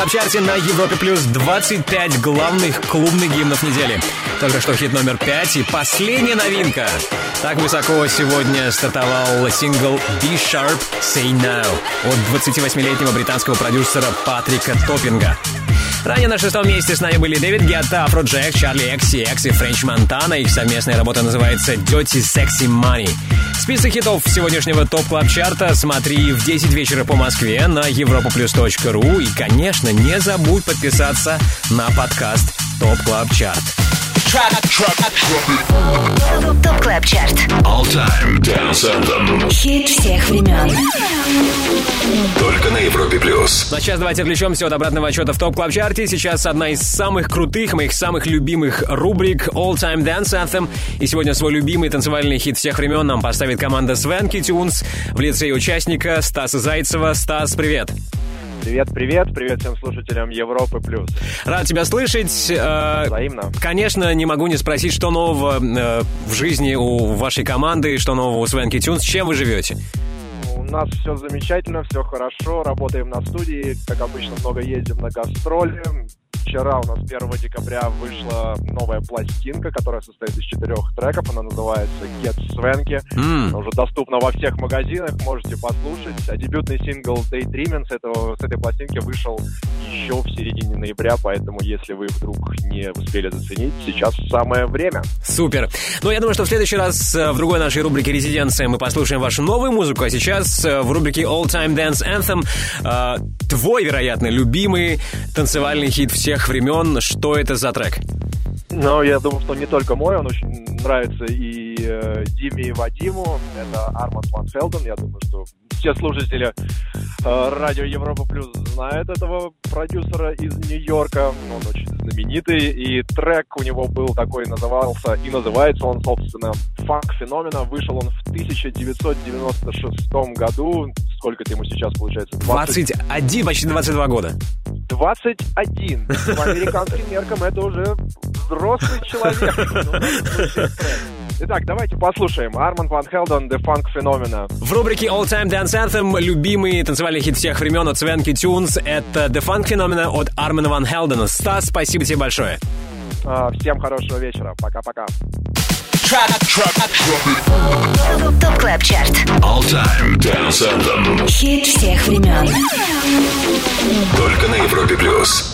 Топ клаб чарте на Европе плюс 25 главных клубных гимнов недели. Только что хит номер 5 и последняя новинка. Так высоко сегодня стартовал сингл B-Sharp Say Now от 28-летнего британского продюсера Патрика Топпинга. Ранее на шестом месте с нами были Дэвид Гетта, Афроджек, Чарли XCX и Френч Монтана. Их совместная работа называется Dirty Sexy Money. Список хитов сегодняшнего топ клаб чарта смотри в 10 вечера по Москве на europoplus.ru и, конечно, не забудь подписаться на подкаст Топ Клаб Чарт. ТОП КЛАБ ЧАРТ All Time Dance Anthem. Хит всех времен Только на Европе плюс. Ну а сейчас давайте отвлечемся от обратного отчета в топ клаб чарте Сейчас одна из самых крутых, моих самых любимых рубрик All Time Dance Anthem. И сегодня свой любимый танцевальный хит всех времен нам поставит команда Свенки Тюнс в лице участника Стаса Зайцева. Стас, привет! Привет, привет, привет всем слушателям Европы плюс. Рад тебя слышать. Э, Взаимно. Конечно, не могу не спросить, что нового э, в жизни у вашей команды, что нового у Свенки Тюнс, чем вы живете? У нас все замечательно, все хорошо, работаем на студии, как обычно много ездим на гастроли. Вчера у нас 1 декабря вышла новая пластинка, которая состоит из четырех треков. Она называется Get Swanky. М. Она уже доступна во всех магазинах, можете послушать. А дебютный сингл Daydreaming с, этого, с этой пластинки вышел еще в середине ноября, поэтому если вы вдруг не успели заценить, сейчас самое время. Супер. Ну, я думаю, что в следующий раз э, в другой нашей рубрике «Резиденция» мы послушаем вашу новую музыку, а сейчас э, в рубрике All Time Dance Anthem э, твой, вероятно, любимый танцевальный хит всех времен. Что это за трек? Но я думаю, что не только мой, он очень нравится и э, Диме, и Вадиму. Это Арман Ван Фелден. Я думаю, что все слушатели э, радио Европа Плюс знают этого продюсера из Нью-Йорка. Он очень знаменитый. И трек у него был такой, назывался, и называется он, собственно, «Фанк Феномена». Вышел он в 1996 году. Сколько-то ему сейчас получается? 21, почти 22 года. 21. По американским меркам это уже взрослый человек. Итак, давайте послушаем. Арман Ван Хелден, The Funk Phenomena. В рубрике All Time Dance Anthem любимый танцевальный хит всех времен от Свенки Тюнс — это The Funk Phenomena от Армена Ван Хелдена. Стас, спасибо тебе большое. А, Всем хорошего вечера. Пока-пока. ТОП КЛАБ ЧАРТ All Time Dance Anthem. Хит всех времен Только на Европе плюс.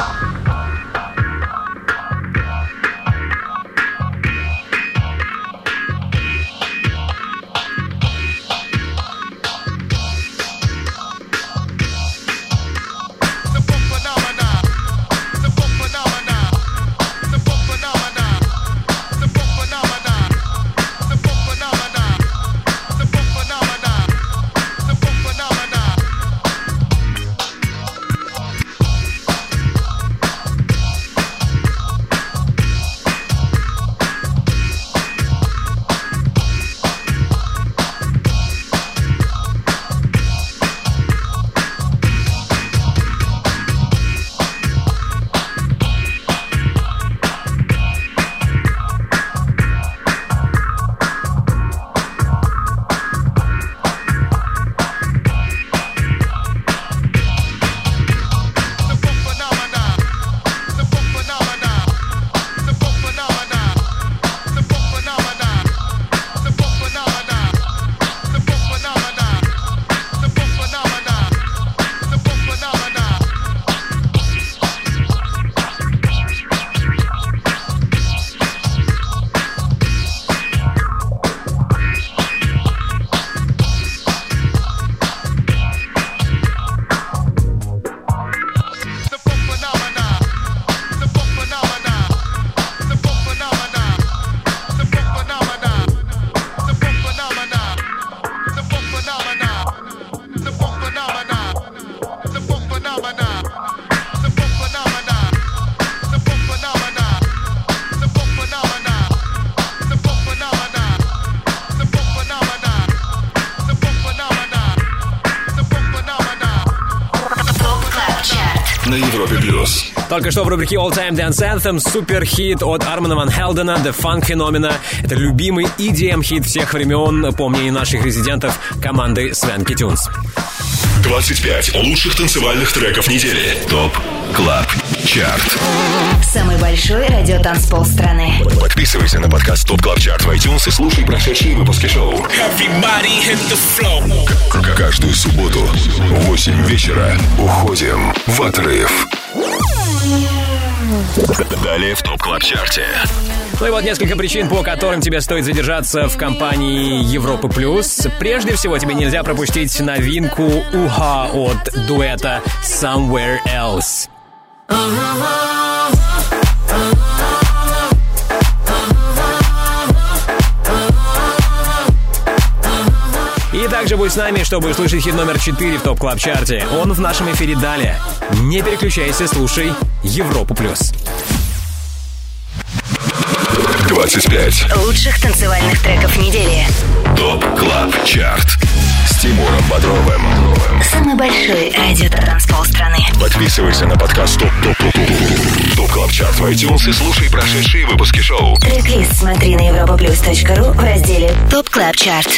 Только что в рубрике All Time Dance Anthem супер хит от Армана Ван Хелдена The Funk Phenomena. Это любимый EDM хит всех времен, по мнению наших резидентов команды Свенки Тюнс. 25 лучших танцевальных треков недели. ТОП КЛАБ ЧАРТ. Самый большой радиотанцпол страны. Подписывайся на подкаст ТОП КЛАБ ЧАРТ в iTunes и слушай прошедшие выпуски шоу. Каждую субботу в 8 вечера уходим в отрыв. Далее в TOP CLUB CHART е. Ну и вот несколько причин, по которым тебе стоит задержаться в компании Европы Плюс. Прежде всего, тебе нельзя пропустить новинку Уха от дуэта Somewhere Else. Также будь с нами, чтобы услышать хит номер 4 в TOP CLUB CHART е. Он в нашем эфире далее. Не переключайся, слушай Европу Плюс. 25 Лучших танцевальных треков недели. TOP CLUB CHART Тимуром Бодровым. Самый большой радиотанцпол страны. Подписывайся на подкаст TOP TOP TOP TOP TOP CLUB CHART в iTunes и слушай прошедшие выпуски шоу. Трек-лист смотри на europaplus.ru в разделе TOP CLUB CHART.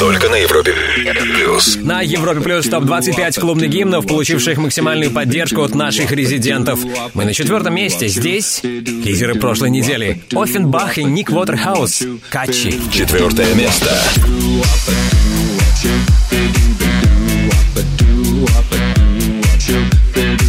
Только на Европе Плюс. На Европе Плюс топ-25 клубных гимнов, получивших максимальную поддержку от наших резидентов. Мы на четвертом месте. Здесь лидеры прошлой недели. Оффенбах и Ник Уотерхаус. Качи. Четвертое место. you, baby, do what-a-do what-a-do what you, baby.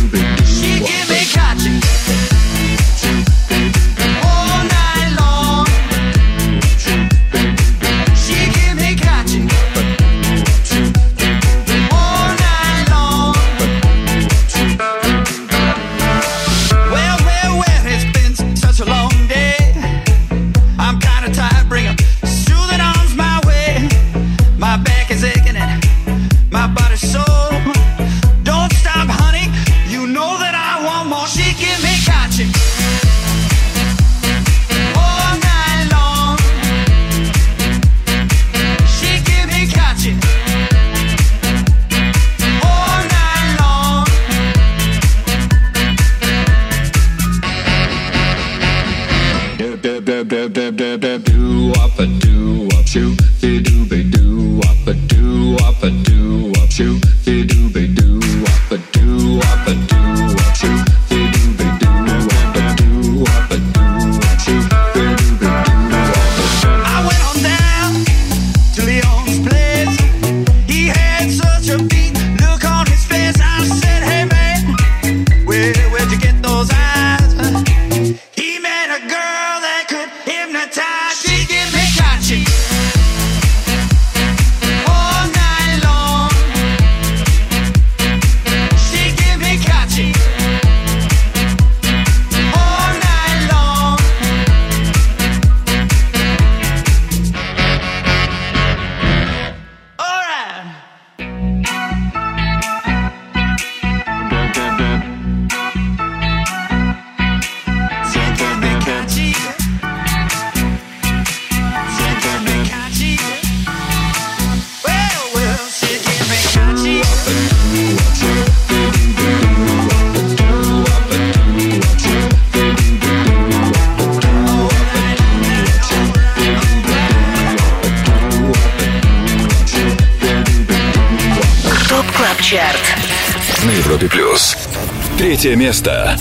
Третье место.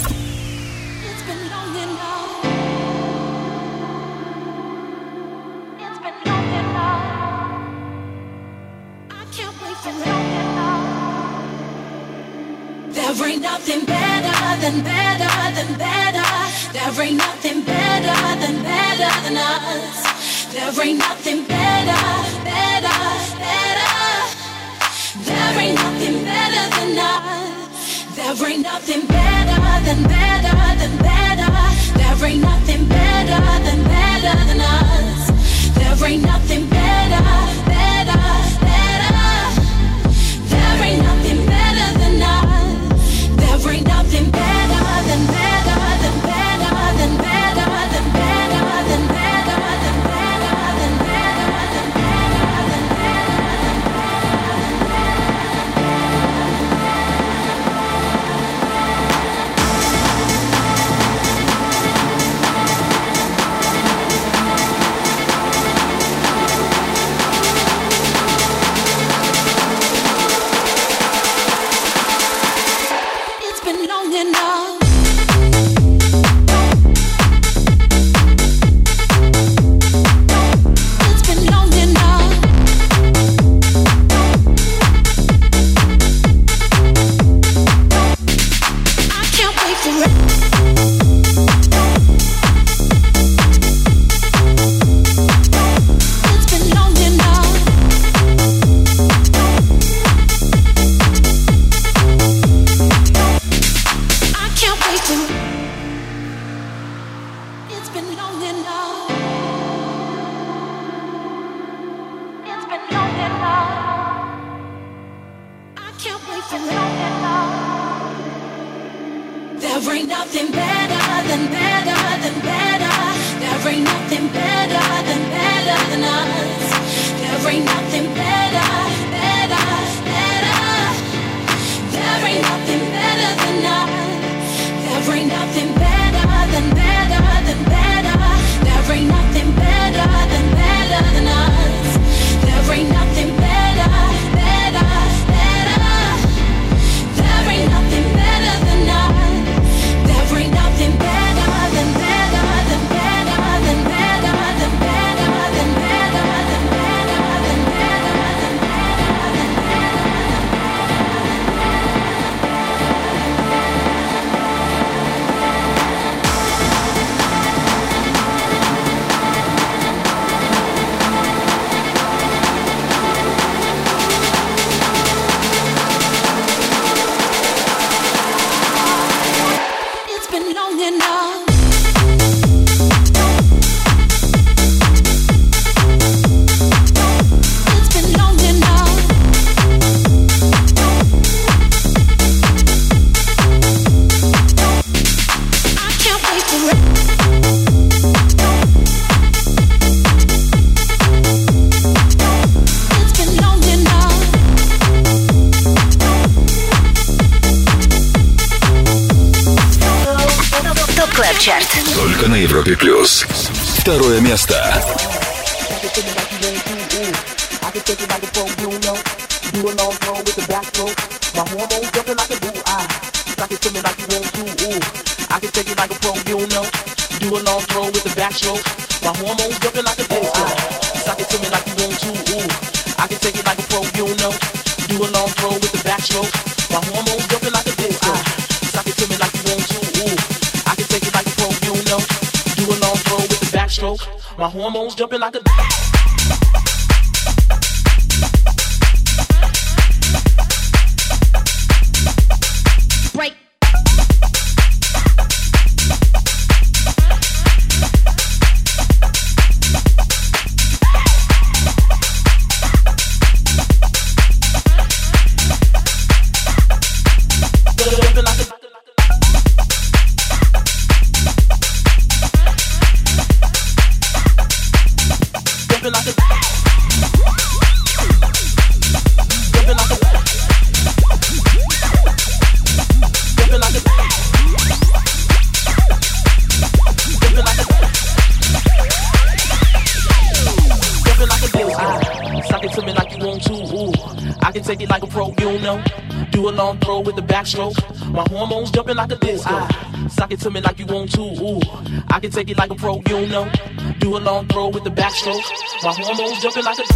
slow. My hormones jumping like a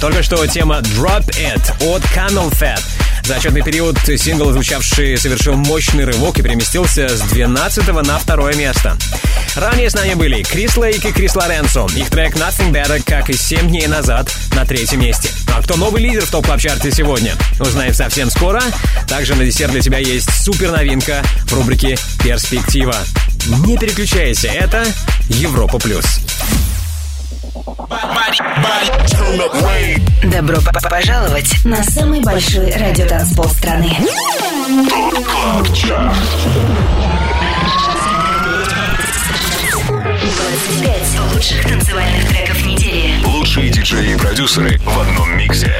Только что тема Drop It от Camel Fat. За отчетный период сингл, звучавший, совершил мощный рывок и переместился с 12 на второе место. Ранее с нами были Крис Лейк и Крис Лоренцо. Их трек Nothing Better, как и 7 дней назад, на третьем месте. А кто новый лидер в топ клаб чарте сегодня? Узнаем совсем скоро. Также на десерт для тебя есть супер новинка в рубрике «Перспектива». Не переключайся, это Европа Плюс. Добро пожаловать на самый большой радиотанцпол страны. 25 лучших танцевальных треков недели. Лучшие диджеи и продюсеры в одном миксе.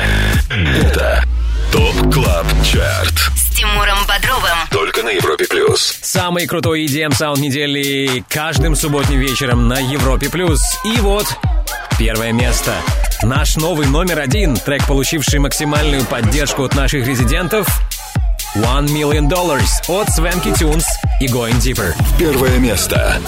Это ТОП КЛАБ ЧАРТ. С Тимуром Бодровым. Только на Европе Плюс. Самый крутой EDM саунд недели каждым субботним вечером на Европе+. плюс. И вот первое место. Наш новый номер один, трек, получивший максимальную поддержку от наших резидентов One Million Dollars от Swanky Tunes и Going Deeper. Первое место.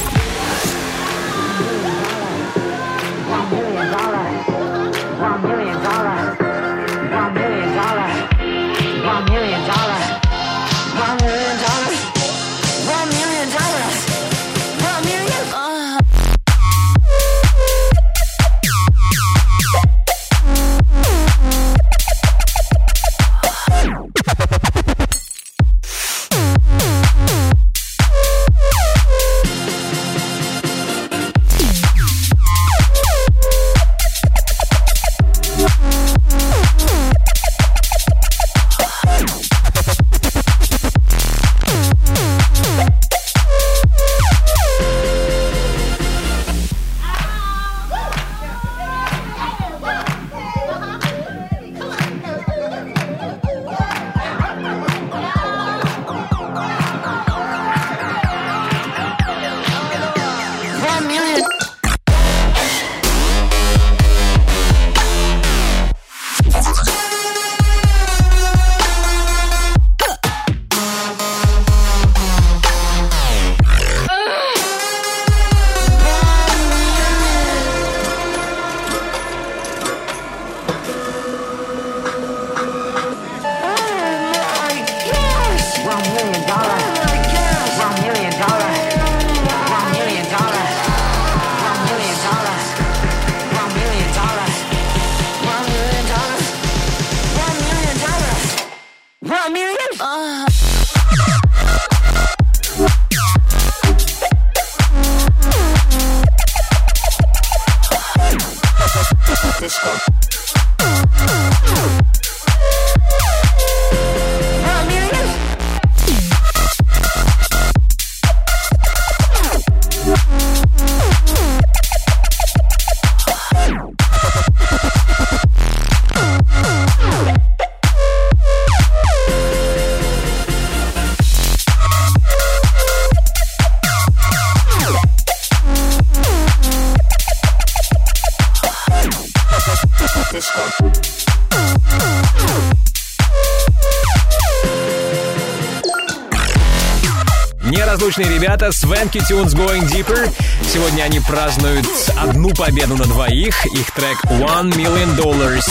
Swanky Tunes Going Deeper. Сегодня они празднуют одну победу на двоих. Их трек One Million Dollars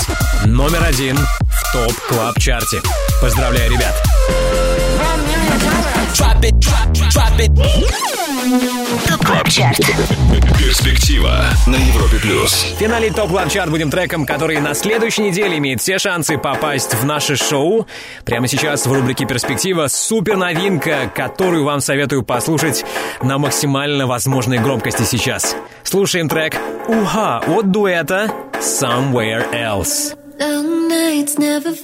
номер один в TOP CLUB CHART е. Поздравляю, ребят! TOP CLUB CHART. Перспектива на Европе Плюс. В финале TOP CLUB CHART будем треком, который на следующей неделе имеет все шансы попасть в наше шоу. Прямо сейчас в рубрике «Перспектива» супер новинка, которую вам советую послушать на максимально возможной громкости сейчас. Слушаем трек «Уха» от дуэта «Somewhere Else». Long nights never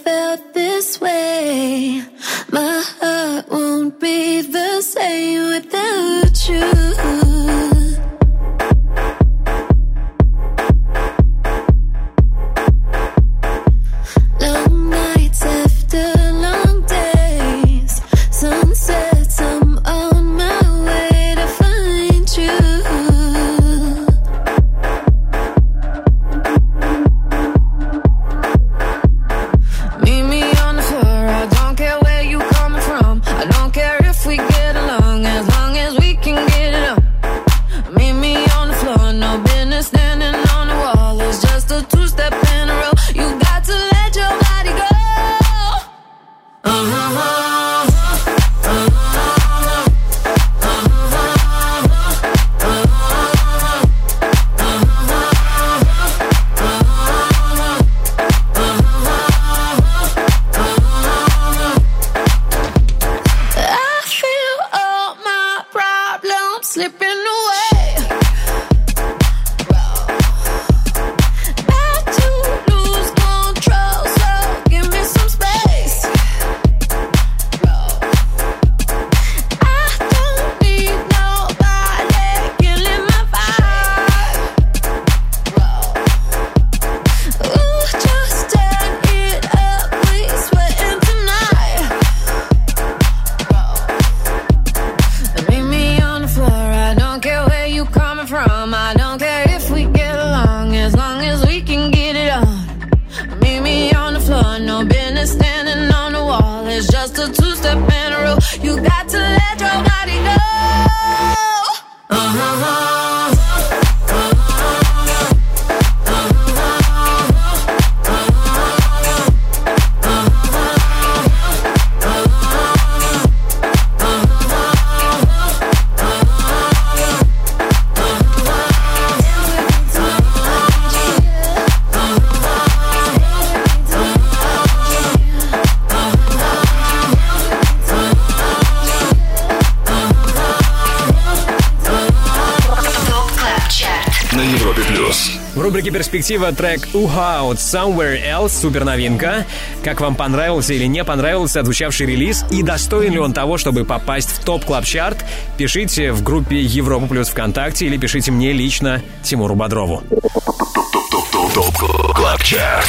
«Перспектива» трек «Уха» от Somewhere Else, супер новинка. Как вам понравился или не понравился отзвучавший релиз и достоин ли он того, чтобы попасть в TOP CLUB CHART пишите в группе Европа Плюс ВКонтакте или пишите мне лично Тимуру Бодрову.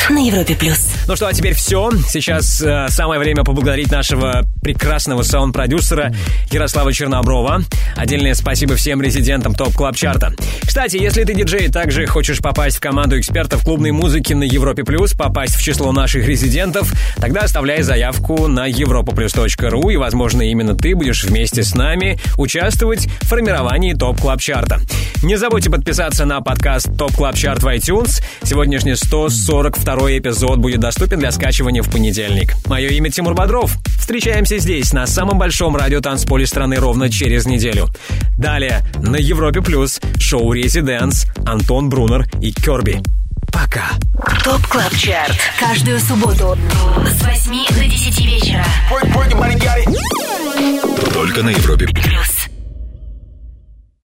На Европе плюс. Ну что, а теперь все. Сейчас э, самое время поблагодарить нашего прекрасного саунд-продюсера Ярослава Черноброва. Отдельное спасибо всем резидентам TOP CLUB CHART а. Кстати, если ты диджей также хочешь попасть в команду экспертов клубной музыки на Европе Плюс, попасть в число наших резидентов, тогда оставляй заявку на europaplus.ru и, возможно, именно ты будешь вместе с нами участвовать в формировании TOP CLUB CHART а. Не забудьте подписаться на подкаст TOP CLUB CHART в iTunes. Сегодняшний 142 эпизод будет доступен для скачивания в понедельник. Мое имя Тимур Бодров. Встречаемся здесь, на самом большом радиотанцполе страны ровно через неделю. Далее на Европе Плюс шоу «ResiDANCE» Антон Брунер и Керби. Пока. TOP CLUB CHART. Каждую субботу с 8 до 10 вечера. Только на Европе Плюс.